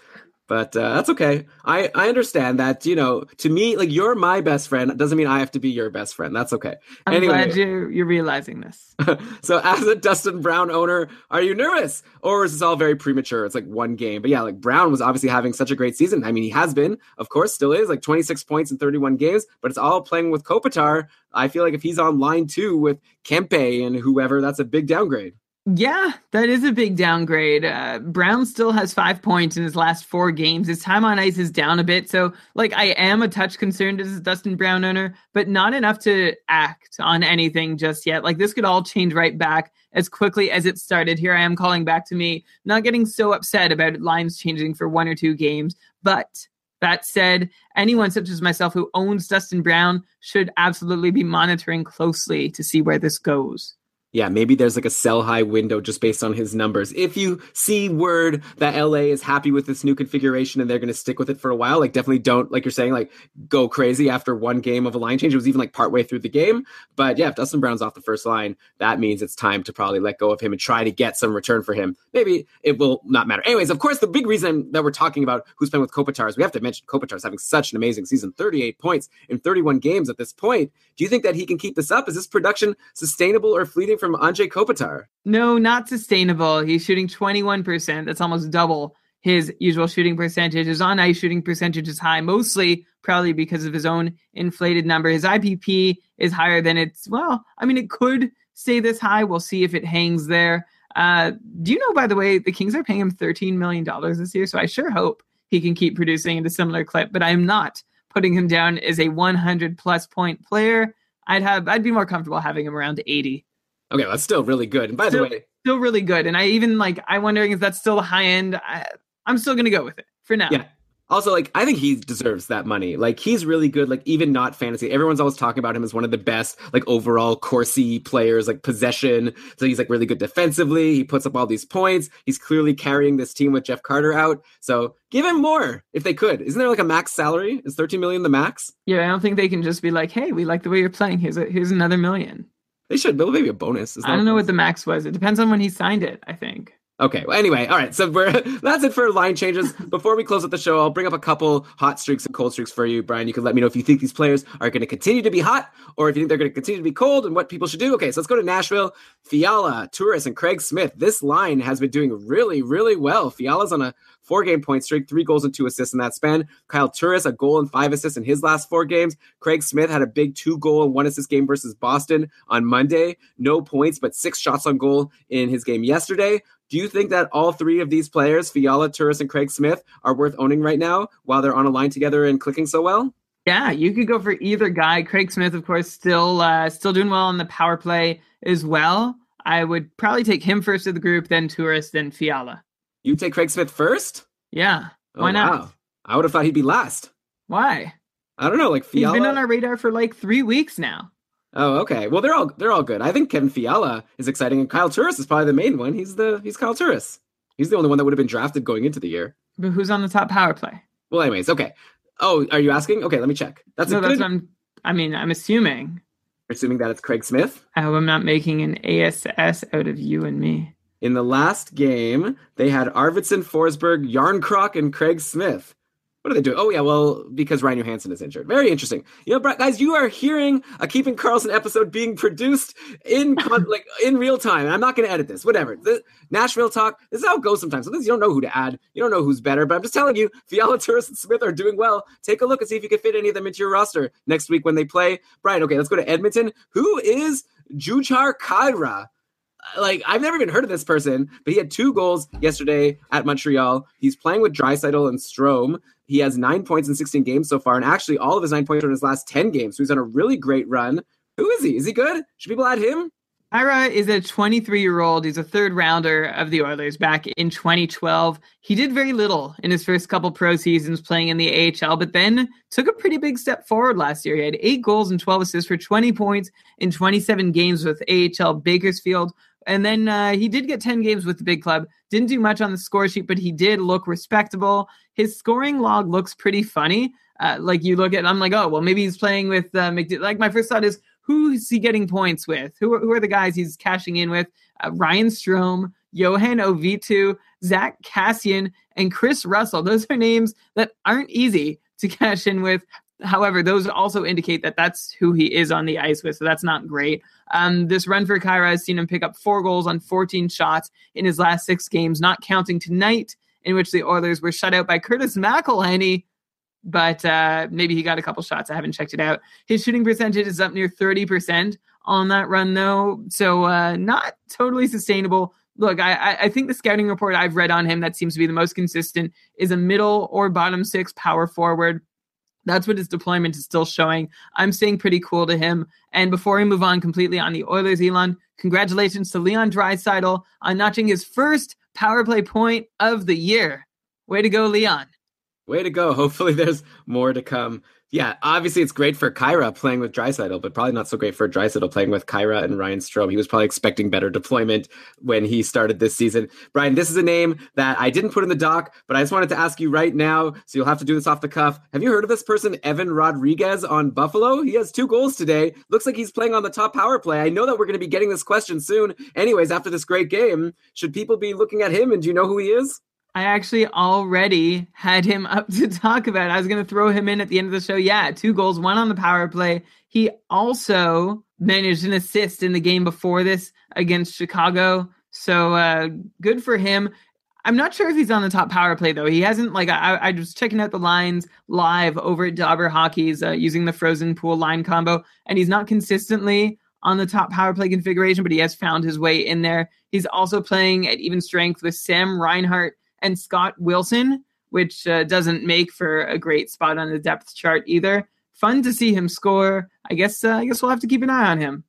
But uh, that's okay. I, I understand that, you know, to me, like you're my best friend doesn't mean I have to be your best friend. That's okay. I'm Anyway. glad you're, you're realizing this. *laughs* so as a Dustin Brown owner, are you nervous? Or is this all very premature? It's like one game. But yeah, like Brown was obviously having such a great season. I mean, he has been, of course, still is like 26 points in 31 games, but it's all playing with Kopitar. I feel like if he's on line two with Kempe and whoever, that's a big downgrade. Yeah, that is a big downgrade. Uh, Brown still has five points in his last four games. His time on ice is down a bit. So, like, I am a touch concerned as a Dustin Brown owner, but not enough to act on anything just yet. Like, this could all change right back as quickly as it started. Here I am calling back to me, not getting so upset about lines changing for one or two games. But that said, anyone such as myself who owns Dustin Brown should absolutely be monitoring closely to see where this goes. Yeah, maybe there's like a sell high window just based on his numbers. If you see word that LA is happy with this new configuration and they're going to stick with it for a while, like definitely don't, like you're saying, like go crazy after one game of a line change. It was even like partway through the game. But yeah, if Dustin Brown's off the first line, that means it's time to probably let go of him and try to get some return for him. Maybe it will not matter. Anyways, of course, the big reason that we're talking about who's playing with Kopitar is we have to mention Kopitar's having such an amazing season 38 points in 31 games at this point. Do you think that he can keep this up? Is this production sustainable or fleeting from Andrei Kopitar? No, not sustainable. He's shooting 21%. That's almost double his usual shooting percentage. His on ice shooting percentage is high, mostly probably because of his own inflated number. His IPP is higher than it's, well, I mean, it could stay this high. We'll see if it hangs there. Uh, do you know, by the way, the Kings are paying him $13 million this year? So I sure hope he can keep producing at a similar clip, but I am not putting him down as a 100 plus point player. I'd have, I'd be more comfortable having him around 80. Okay, that's still really good. And by Still- the way, Still really good. And I even like, I'm wondering if that's still high end. I, I'm still going to go with it for now. Yeah. Also, like, I think he deserves that money. Like, he's really good. Like, even not fantasy. Everyone's always talking about him as one of the best, like, overall Corsi players, like, possession. So he's, like, really good defensively. He puts up all these points. He's clearly carrying this team with Jeff Carter out. So give him more if they could. Isn't there, like, a max salary? Is 13 million the max? Yeah, I don't think they can just be like, "Hey, we like the way you're playing. Here's a, here's another million. They should. But maybe a bonus. Is I don't know what the max was. It depends on when he signed it. I think. Okay. Well, anyway, all right. So we're *laughs* that's it for line changes. *laughs* Before we close up the show, I'll bring up a couple hot streaks and cold streaks for you, Brian. You can let me know if you think these players are going to continue to be hot or if you think they're going to continue to be cold and what people should do. Okay, so let's go to Nashville. Fiala, Turris, and Craig Smith. This line has been doing really, really well. Fiala's on a four-game point streak, three goals and two assists in that span. Kyle Turris, a goal and five assists in his last four games. Craig Smith had a big two-goal and one assist game versus Boston on Monday. No points, but six shots on goal in his game yesterday. Do you think that all three of these players, Fiala, Turris, and Craig Smith, are worth owning right now while they're on a line together and clicking so well? Yeah, you could go for either guy. Craig Smith, of course, still uh, still doing well on the power play as well. I would probably take him first of the group, then Turris, then Fiala. You take Craig Smith first? Yeah, Oh, why not? wow. I would have thought he'd be last. Why? I don't know, like He's Fiala. been on our radar for like three weeks now. oh, okay. Well, they're all they're all good. I think Kevin Fiala is exciting, and Kyle Turris is probably the main one. He's the he's Kyle Turris. He's the only one that would have been drafted going into the year. But who's on the top power play? Well, anyways, okay. Oh, are you asking? Okay, let me check. That's no, a that's good. I'm. I mean, I'm assuming. Assuming that it's Craig Smith. I hope I'm not making an ASS out of you and me. In the last game, they had Arvidsson, Forsberg, Jarnkrok, and Craig Smith. What are they doing? Oh yeah, well because Ryan Johansen is injured. Very interesting. You know, guys, you are hearing a Keeping Karlsson episode being produced in *laughs* like in real time. And I'm not going to edit this. Whatever. The Nashville talk. This is how it goes sometimes. Sometimes you don't know who to add. You don't know who's better. But I'm just telling you, Fiala, Turris, and Smith are doing well. Take a look and see if you can fit any of them into your roster next week when they play. Brian, okay, let's go to Edmonton. Who is Jujhar Khaira? Like I've never even heard of this person, but he had two goals yesterday at Montreal. He's playing with Draisaitl and Strome. He has nine points in 16 games so far, and actually all of his nine points are in his last 10 games. So he's on a really great run. Who is he? Is he good? Should people add him? Khaira is a 23 year old. He's a third rounder of the Oilers back in 2012. He did very little in his first couple pro seasons playing in the AHL, but then took a pretty big step forward last year. He had eight goals and 12 assists for 20 points in 27 games with AHL Bakersfield. And then uh, he did get 10 games with the big club. Didn't do much on the score sheet, but he did look respectable. His scoring log looks pretty funny. Uh, like you look at, I'm like, oh, well, maybe he's playing with uh, Like my first thought is, who is he getting points with? Who are, who are the guys he's cashing in with? Uh, Ryan Strome, Johan Ovitu, Zack Kassian, and Chris Russell. Those are names that aren't easy to *laughs* cash in with. However, those also indicate that that's who he is on the ice with, so that's not great. Um, this run for Khaira has seen him pick up four goals on 14 shots in his last six games, not counting tonight, in which the Oilers were shut out by Curtis McElhinney. But uh, maybe he got a couple shots. I haven't checked it out. His shooting percentage is up near 30% on that run, though. So uh, not totally sustainable. Look, I, I think the scouting report I've read on him that seems to be the most consistent is a middle or bottom six power forward. That's what his deployment is still showing. I'm staying pretty cool to him. And before we move on completely on the Oilers, Elon, congratulations to Leon Draisaitl on notching his first power play point of the year. Way to go, Leon. Way to go. *laughs* Hopefully there's more to come. Yeah, obviously it's great for Khaira playing with Draisaitl, but probably not so great for Draisaitl playing with Khaira and Ryan Strome. He was probably expecting better deployment when he started this season. Brian, this is a name that I didn't put in the doc, but I just wanted to ask you right now, so you'll have to do this off the cuff. Have you heard of this person, Evan Rodriguez on Buffalo? He has two goals today. Looks like he's playing on the top power play. I know that we're going to be getting this question soon. Anyways, after this great game, should people be looking at him and do you know who he is? I actually already had him up to *laughs* talk about. I was going to throw him in at the end of the show. Yeah, two goals, one on the power play. He also managed an assist in the game before this against Chicago. So uh, good for him. I'm not sure if he's on the top power play though. He hasn't like I, I was checking out the lines live over at DobberHockey's uh, using the frozen pool line combo, and he's not consistently on the top power play configuration, but he has found his way in there. He's also playing at even strength with Sam Reinhart and Scott Wilson, which uh, doesn't make for a great spot on the depth chart either. Fun to see him score. I guess uh, I guess we'll have to keep an eye on him.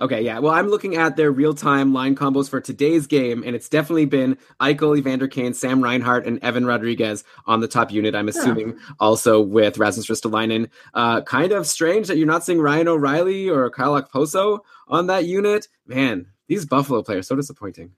Okay, yeah. Well, I'm looking at their real-time line combos for today's game, and it's definitely been Eichel, Evander Kane, Sam Reinhart, and Evan Rodriguez on the top unit. I'm assuming yeah. also with Rasmus Ristolainen. Uh, kind of strange that you're not seeing Ryan O'Reilly or Kyle Okposo on that unit. Man, these Buffalo players so disappointing.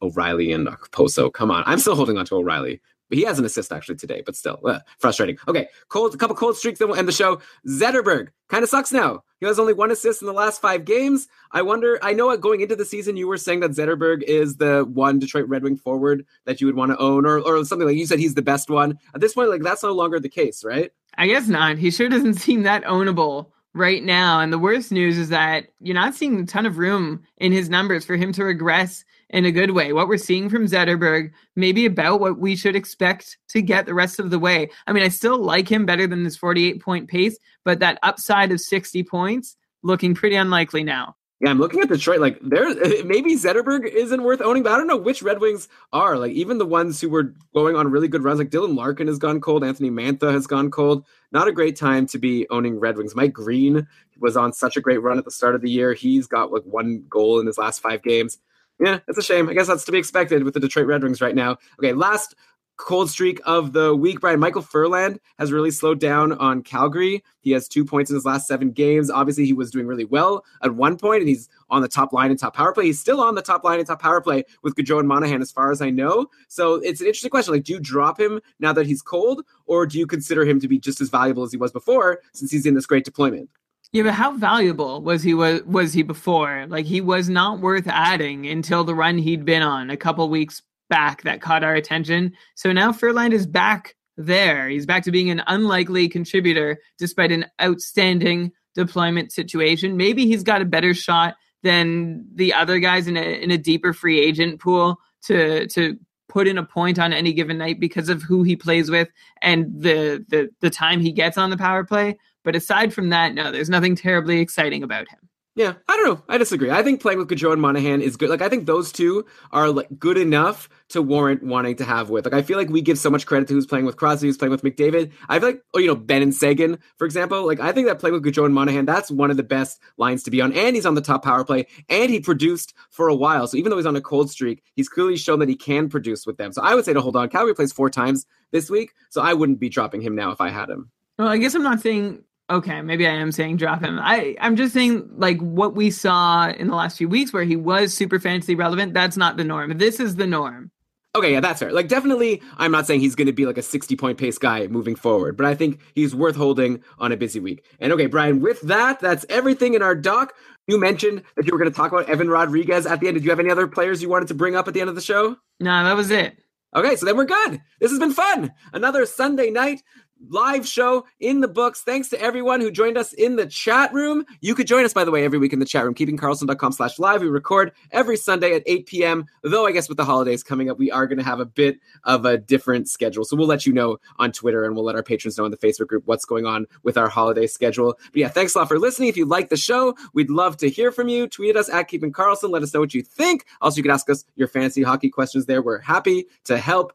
O'Reilly and Poso. Come on, I'm still holding on to O'Reilly. He has an assist actually today, but still uh, frustrating. Okay, cold, a couple cold streaks, then we'll end the show. Zetterberg kind of sucks now. He has only one assist in the last five games. I wonder. I know going into the season, you were saying that Zetterberg is the one Detroit Red Wing forward that you would want to own, or or something like you said he's the best one. At this point, like that's no longer the case, right? I guess not. He sure doesn't *laughs* seem that ownable right now. And the worst news is that you're not seeing a ton of room in his numbers for him to regress in a good way. What we're seeing from Zetterberg, maybe about what we should expect to get the rest of the way. I mean, I still like him better than this 48 point pace, but that upside of 60 points looking pretty unlikely now. Yeah, I'm looking at Detroit. Like, there, *laughs* maybe Zetterberg isn't worth owning, but I don't know which Red Wings are. Like, even the ones who were going on really good runs, like Dylan Larkin has gone cold, Anthony Mantha has gone cold. Not a great time to be owning Red Wings. Mike Green was on such a great run at the start of the year. He's got like one goal in his last five games yeah, it's a shame. I guess that's to be expected with the Detroit Red Wings right now. Okay, last cold streak of the week, Brian. Michael Ferland has really slowed down on Calgary. He has two points in his last seven games. Obviously, he was doing really well at one point, and he's on the top line in top power play. He's still on the top line in top power play with Gaudreau and Monahan, as far as I know. So it's an interesting question. Like, do you drop him now that he's cold, or do you consider him to be just as valuable as he was before since he's in this great deployment? Yeah, but how valuable was he was was he before? Like he was not worth adding until the run he'd been on a couple weeks back that caught our attention. So now Ferland is back there. He's back to being an unlikely contributor despite an outstanding deployment situation. Maybe he's got a better shot than the other guys in a in a deeper free agent pool to to put in a point on any given night because of who he plays with and the the the time he gets on the power play. But aside from that, no, there's nothing terribly exciting about him. Yeah, I don't know. I disagree. I think playing with Gaudreau and Monahan is good. Like, I think those two are like good enough to warrant wanting to have with. Like, I feel like we give so much credit to who's playing with Crosby, who's playing with McDavid. I feel like, oh, you know, Benn and Seguin, for example. Like, I think that playing with Gaudreau and Monahan, that's one of the best lines to be on. And he's on the top power play, and he produced for a while. So even though he's on a cold streak, he's clearly shown that he can produce with them. So I would say to hold on. Calgary plays four times this week, so I wouldn't be dropping him now if I had him. Well, I guess I'm not saying okay, maybe I am saying drop him. I I'm just saying like what we saw in the last few weeks where he was super fantasy relevant. That's not the norm. This is the norm. Okay, yeah, that's fair. Like, definitely, I'm not saying he's going to be like a 60 point pace guy moving forward, but I think he's worth holding on a busy week. And okay, Brian, with that, that's everything in our doc. You mentioned that you were going to talk about Evan Rodriguez at the end. Did you have any other players you wanted to bring up at the end of the show? No, that was it. Okay, so then we're good. This has been fun. Another Sunday night live show in the books. Thanks to everyone who joined us in the chat room. You could join us, by the way, every week in the chat room, keepingkarlsson.com slash live. We record every Sunday at 8 p.m. Though I guess with the holidays coming up, we are going to have a bit of a different schedule. So we'll let you know on Twitter and we'll let our patrons know in the Facebook group what's going on with our holiday schedule. But yeah, thanks a lot for listening. If you like the show, we'd love to hear from you. Tweet us at Keeping Karlsson. Let us know what you think. Also, you can ask us your fantasy hockey questions there. We're happy to help.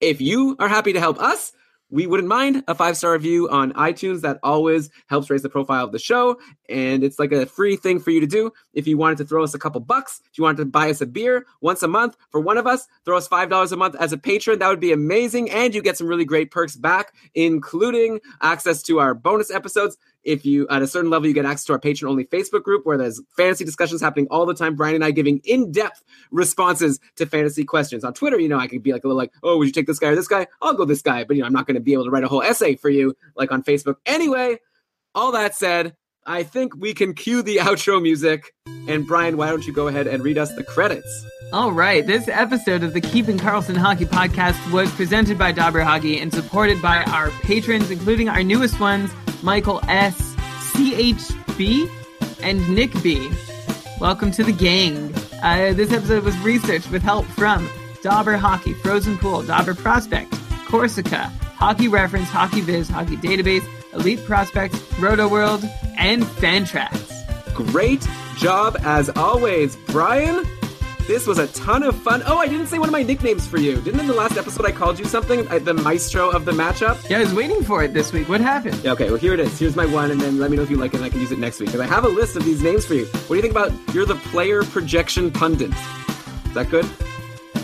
If you are happy to help us, we wouldn't mind a five star review on iTunes. That always helps raise the profile of the show. And it's like a free thing for you to do. If you wanted to throw us a couple bucks, if you wanted to buy us a beer once a month for one of us, throw us $5 a month as a patron. That would be amazing. And you get some really great perks back, including access to our bonus episodes if you at a certain level you get access to our patron only facebook group where there's fantasy discussions happening all the time. Brian and i giving in-depth responses to fantasy questions. On twitter you know i could be like a little like oh would you take this guy or this guy? I'll go this guy. But you know i'm not going to be able to write a whole essay for you like on facebook anyway. All that said i think we can cue the *laughs* outro music and brian why don't you go ahead and read us the credits All right, this episode of the Keeping Karlsson Hockey podcast was presented by DobberHockey and supported by our patrons, including our newest ones, Michael S, CHB, and Nick B. Welcome to the gang. Uh, this episode was researched with help from DobberHockey, Frozen Pool, Dobber Prospect, Corsica, Hockey Reference, Hockey Viz, Hockey Database, Elite Prospects, Rotoworld, and Fantrax. great job as always brian this was a ton of fun. Oh, I didn't say one of my nicknames for you. Didn't in the last episode I called you something? Uh, The maestro of the matchup? Yeah, I was waiting for it this week. What happened? Yeah, okay, well, here it is. Here's my one, and then let me know if you like it and I can use it next week. Because I have a list of these names for you. What do you think about you're the player projection pundit? Is that good?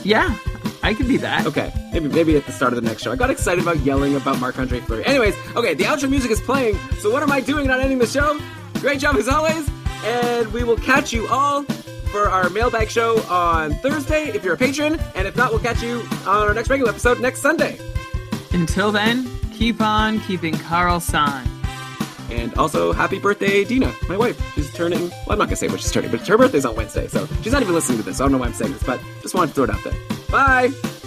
Yeah, I could be that. Okay, maybe maybe at the start of the next show. I got excited about yelling about Marc Andre Fleury. Anyways, okay, the outro music is playing. So what am I doing not ending the show? Great job as always, and we will catch you all for our mailbag show on Thursday if you're a patron, and if not, we'll catch you on our next regular episode next Sunday. Until then, keep on keeping Karlsson. And also, happy birthday, Dina, my wife. She's turning. Well, I'm not gonna say what she's turning, but her birthday's on Wednesday, so she's not even listening to this. I don't know why I'm saying this, but just wanted to throw it out there. Bye.